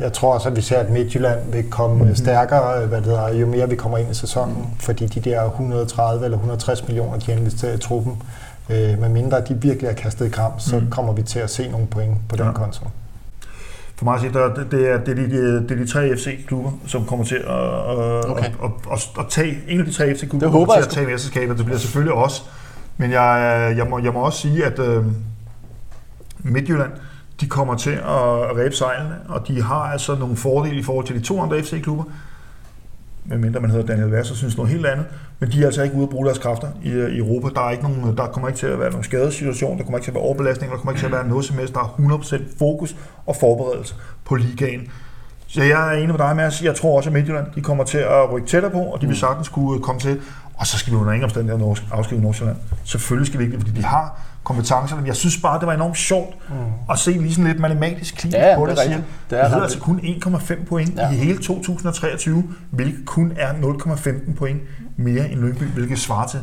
Jeg tror også, at vi ser, at Midtjylland vil komme Mhm. mm-hmm. stærkere, hvad det hedder, jo mere vi kommer ind i sæsonen, fordi de der 130 eller 160 millioner, de har investeret i truppen, øh, med mindre de virkelig er kastet i kram, så Mhm. kommer vi til at se nogle point på den Ja. konto. For mig at sige, der, det, det, er, det, er de, det er de tre FC-klubber, som kommer til at, Okay. at, at, at, at tage, en af de tre FC-klubber Det kommer håber til jeg at tage mesterskabet. Det bliver selvfølgelig også. Men jeg, jeg, må, jeg må også sige, at øh, Midtjylland, de kommer til at ræbe sejlene, og de har altså nogle fordele i forhold til de to andre FC-klubber. Medmindre man hedder Daniel Vass og synes noget helt andet. Men de er altså ikke ude at bruge deres kræfter i, i Europa. Der, er ikke nogen, der kommer ikke til at være nogen skadesituation, der kommer ikke til at være overbelastning, der kommer ikke til at være noget som helst. Der er 100% fokus og forberedelse på ligaen. Så jeg er enig med dig, Mads. Jeg tror også, at Midtjylland de kommer til at rykke tættere på, og de vil sagtens kunne komme til. Og så skal vi under ingen omstændigheder afskrive Nordsjælland. Selvfølgelig skal vi ikke det, fordi de har kompetencerne. Men jeg synes bare, det var enormt sjovt mm. at se lige sådan lidt matematisk klinisk Ja, på det det. er Det, rigtigt. det Det er er ret altså kun 1,5 point Ja. i hele 2023, hvilket kun er 0,15 point mere end Lyngby, hvilket svarer til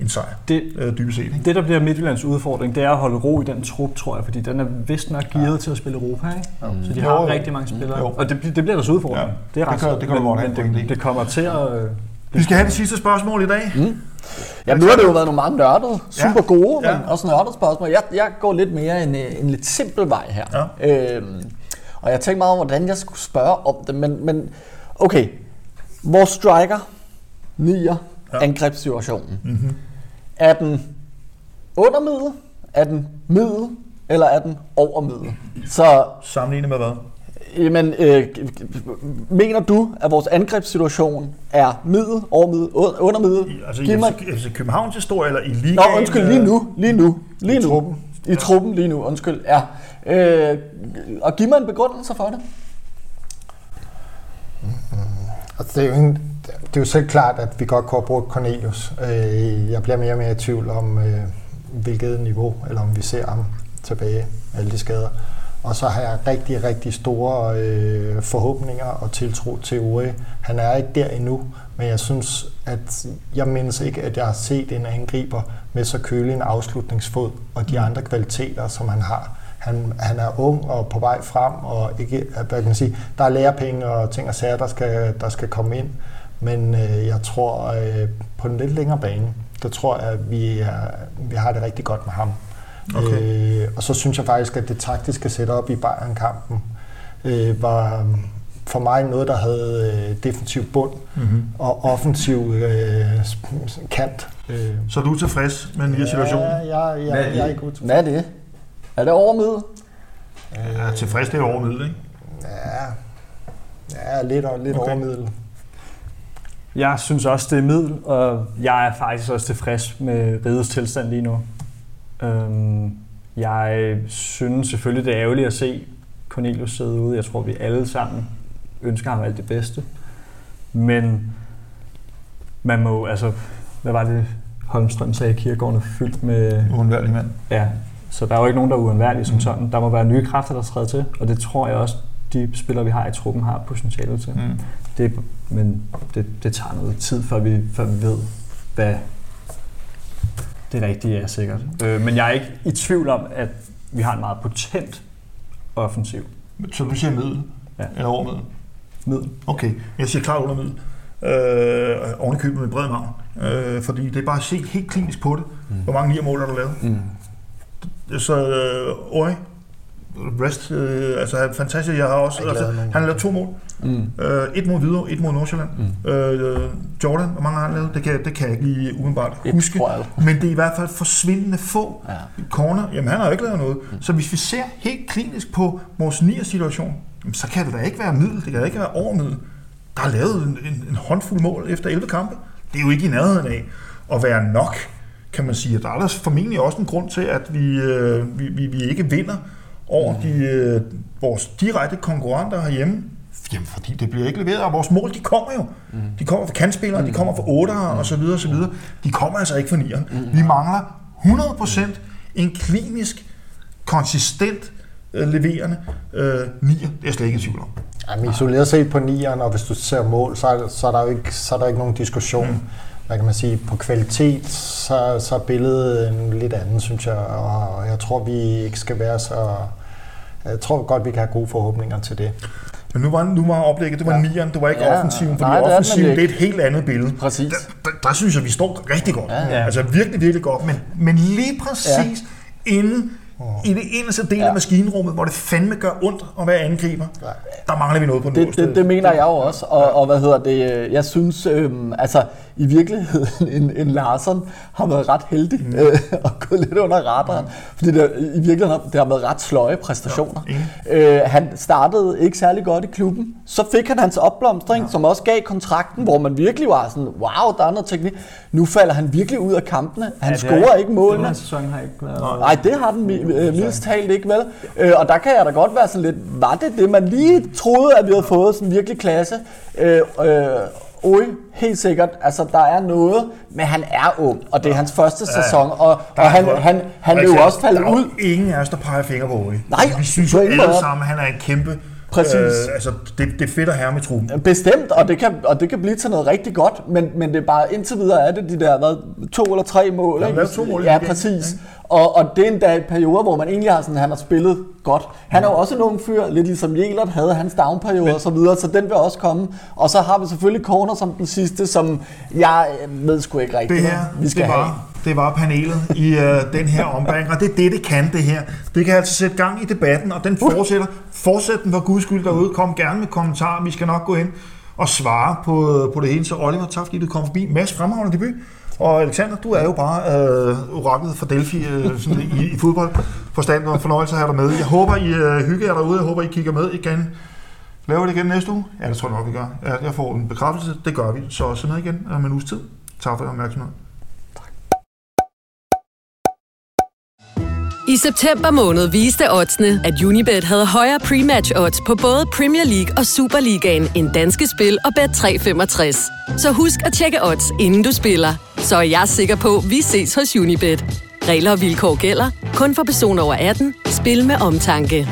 en sejr, Det, øh, dybest set. Ikke? det, der bliver Midtjyllands udfordring, det er at holde ro i den trup, tror jeg, fordi den er vist nok gearet ja. til at spille Europa, ikke? Så de har jo. rigtig mange spillere. Jo. Og det, det bliver deres udfordring. Ja. Det er Det ret svært, det kan du men, men det, det kommer til at... Øh, Vi skal have det sidste spørgsmål i dag. Mm. Ja, nu har det jo været nogle meget nørdede, super gode, Ja. men også nørdede spørgsmål. Jeg, jeg går lidt mere en, øh, en lidt simpel vej her. Ja. Øhm, og jeg tænkte meget over, hvordan jeg skulle spørge om det, men, men okay. Vores striker, nier, ja. angrebssituationen. Mm-hmm. Er den under middel? Er den middel? Eller er den over middel? Så Sammenlignet med hvad? Jamen, øh, mener du, at vores angrebssituation er middel, over middel, under middel? I, altså Giv mig- i FC Københavns historie, eller i ligaen? Nå, undskyld, lige nu, lige nu, lige I nu. truppen. I truppen lige nu, undskyld, ja. Øh, og giv mig en begrundelse for det. Altså, det, er jo en, det er jo selv klart, at vi godt kunne have brugt Cornelius. Øh, jeg bliver mere og mere i tvivl om, øh, hvilket niveau, eller om vi ser ham tilbage, alle de skader. Og så har jeg rigtig, rigtig store øh, forhåbninger og tiltro til Ure. Han er ikke der endnu, men jeg synes, at jeg mindes ikke, at jeg har set en angriber med så kølig en afslutningsfod og de andre kvaliteter, som han har. Han, han er ung og på vej frem, og ikke, hvad kan man sige, der er lærepenge og ting og sager, der skal, der skal komme ind. Men øh, jeg tror, øh, på den lidt længere bane, der tror jeg, at vi, er, vi har det rigtig godt med ham. Okay. Øh, og så synes jeg faktisk, at det taktiske setup i Bayern-kampen øh, var øh, for mig noget, der havde øh, defensiv bund Mm-hmm. og offensiv øh, sp- kant. Øh, Så er du tilfreds med den her situation? Ja, jeg, jeg, Hvad er jeg, er ikke god til Hvad er det? Er det over middel? Ja, tilfreds det er over middel, ikke? Ja, ja lidt, og- lidt Okay. okay. over middel. Jeg synes også, det er middel, og jeg er faktisk også tilfreds med rigets tilstand lige nu. Øhm, jeg synes selvfølgelig, det er ærgerligt at se Cornelius sidde ude. Jeg tror, vi alle sammen ønsker ham alt det bedste. Men man må altså, hvad var det, Holmstrøm sagde, kirkegården er fyldt med... Uundværlig mand. Ja, så der er jo ikke nogen, der er uundværlige som sådan. Der må være nye kræfter, der træder til, og det tror jeg også, de spillere, vi har i truppen, har potentiale til. Mm. Det, men det, det tager noget tid, før vi, før vi ved, hvad det er sikkert. Øh, men jeg er ikke i tvivl om, at vi har en meget potent offensiv Så du siger middel? Ja. Eller over middel? middel. Okay, jeg siger klart under middel. Øh, oven i købet med bred navn. Øh, fordi det er bare at se helt klinisk på det. Mm. Hvor mange nier mål har du lavet? Mm. Så øh, Ori, rest, øh, altså fantastisk. Jeg har også, Jeg altså, han har lavet to mål. Mm. Øh, et mod Hvidovre, et mod Nordsjælland. Mm. Øh, Jordan, hvor mange har han lavet? Det kan, det kan jeg ikke lige umiddelbart Et, huske. jeg. Men det er i hvert fald forsvindende få Ja. corner. Jamen han har jo ikke lavet noget. Mm. Så hvis vi ser helt klinisk på vores nier situation, jamen, så kan det da ikke være middel. Det kan da ikke være over middel. Der er lavet en, en, en håndfuld mål efter 11 kampe. Det er jo ikke i nærheden af at være nok, kan man sige. Der er der formentlig også en grund til, at vi, øh, vi, vi, vi ikke vinder over de, øh, vores direkte konkurrenter herhjemme. Jamen, fordi det bliver ikke leveret, og vores mål, de kommer jo. Mm. De kommer fra kantspillere, mm. de kommer fra 8'ere, mm. og så videre, og så videre. De kommer altså ikke fra 9'eren. Mm. Vi mangler 100% en klinisk, konsistent øh, leverende øh, 9'er. Det er jeg slet ikke i tvivl om. Jamen, isoleret set på nieren, og hvis du ser mål, så er, så er, der jo ikke, så er der ikke nogen diskussion. Mm. Hvad kan man sige, på kvalitet, så, så er billedet en lidt andet, synes jeg. Og jeg tror, vi ikke skal være så... Jeg tror godt, vi kan have gode forhåbninger til det. Men nu var, nu var oplægget, det var ja. nieren, det var ikke Ja, offensiven, fordi nej, det offensiven det er et helt andet billede. Præcis. Der, der, der synes jeg, vi står rigtig godt. Ja, ja. Altså virkelig, virkelig godt. Men, men lige præcis ja. inde i det inderste del ja. Ja. af maskinrummet, hvor det fandme gør ondt at være angriber, der mangler vi noget på Det, det, det mener jeg jo også, og, og hvad hedder det, øh, jeg synes, øhm, altså i virkeligheden, en, en Larsen har været ret heldig mm. øh, at gå lidt under radaren, mm. fordi det, i virkeligheden har, det har været ret sløje præstationer. Ja, øh, han startede ikke særlig godt i klubben, så fik han hans opblomstring, ja. som også gav kontrakten, hvor man virkelig var sådan, wow, der er noget teknik. Nu falder han virkelig ud af kampene, han ja, scorer ikke Den målene. her sæson har ikke været... Nej, det har den øh, mildest talt ikke, vel? Øh, og der kan jeg da godt være sådan lidt, var det det, man lige troede, at vi havde fået sådan virkelig klasse? Øh, øh, Oj, helt sikkert. Altså, der er noget, men han er ung, og det er hans første sæson, og, og han, noget. han, han vil jo også falde er ud. ingen af os, der peger fingre på Ori. Nej, vi synes jo alle sammen, han er en kæmpe... Præcis. Øh, altså, det, det er fedt at have med truppen. Bestemt, og det, kan, og det kan blive til noget rigtig godt, men, men det er bare indtil videre er det de der hvad, to eller tre mål. Ja, ikke? to mål Ja, weekenden, præcis. Og, og det er endda i perioder, hvor man egentlig har sådan, han har spillet godt. Han er jo også en ung fyr, lidt ligesom Jelert havde hans downperiode og så videre, så den vil også komme. Og så har vi selvfølgelig Corner som den sidste, som jeg øh, ved sgu ikke rigtigt, Det her, vi skal det have. Det var panelet i øh, den her ombæring, og det er det, det kan, det her. Det kan altså sætte gang i debatten, og den fortsætter. Fortsæt den for guds skyld derude. Kom gerne med kommentarer. Vi skal nok gå ind og svare på, på det hele. Så Oliver, tak fordi du kom forbi. Mads fremragende debut. Og Alexander, du er jo bare øh, oraklet for Delphi øh, sådan i, i fodboldforstand og en fornøjelse at have dig med. Jeg håber, I øh, hygger jer derude. Jeg håber, I kigger med igen. Laver vi det igen næste uge? Ja, det tror jeg nok, vi gør. Ja, jeg får en bekræftelse. Det gør vi. Så se med igen om en uges tid. Tak for opmærksomheden. I september måned viste oddsene, at Unibet havde højere pre-match odds på både Premier League og Superligaen end danske spil og Bet365. Så husk at tjekke odds, inden du spiller. Så er jeg sikker på, at vi ses hos Unibet. Regler og vilkår gælder. Kun for personer over 18. Spil med omtanke.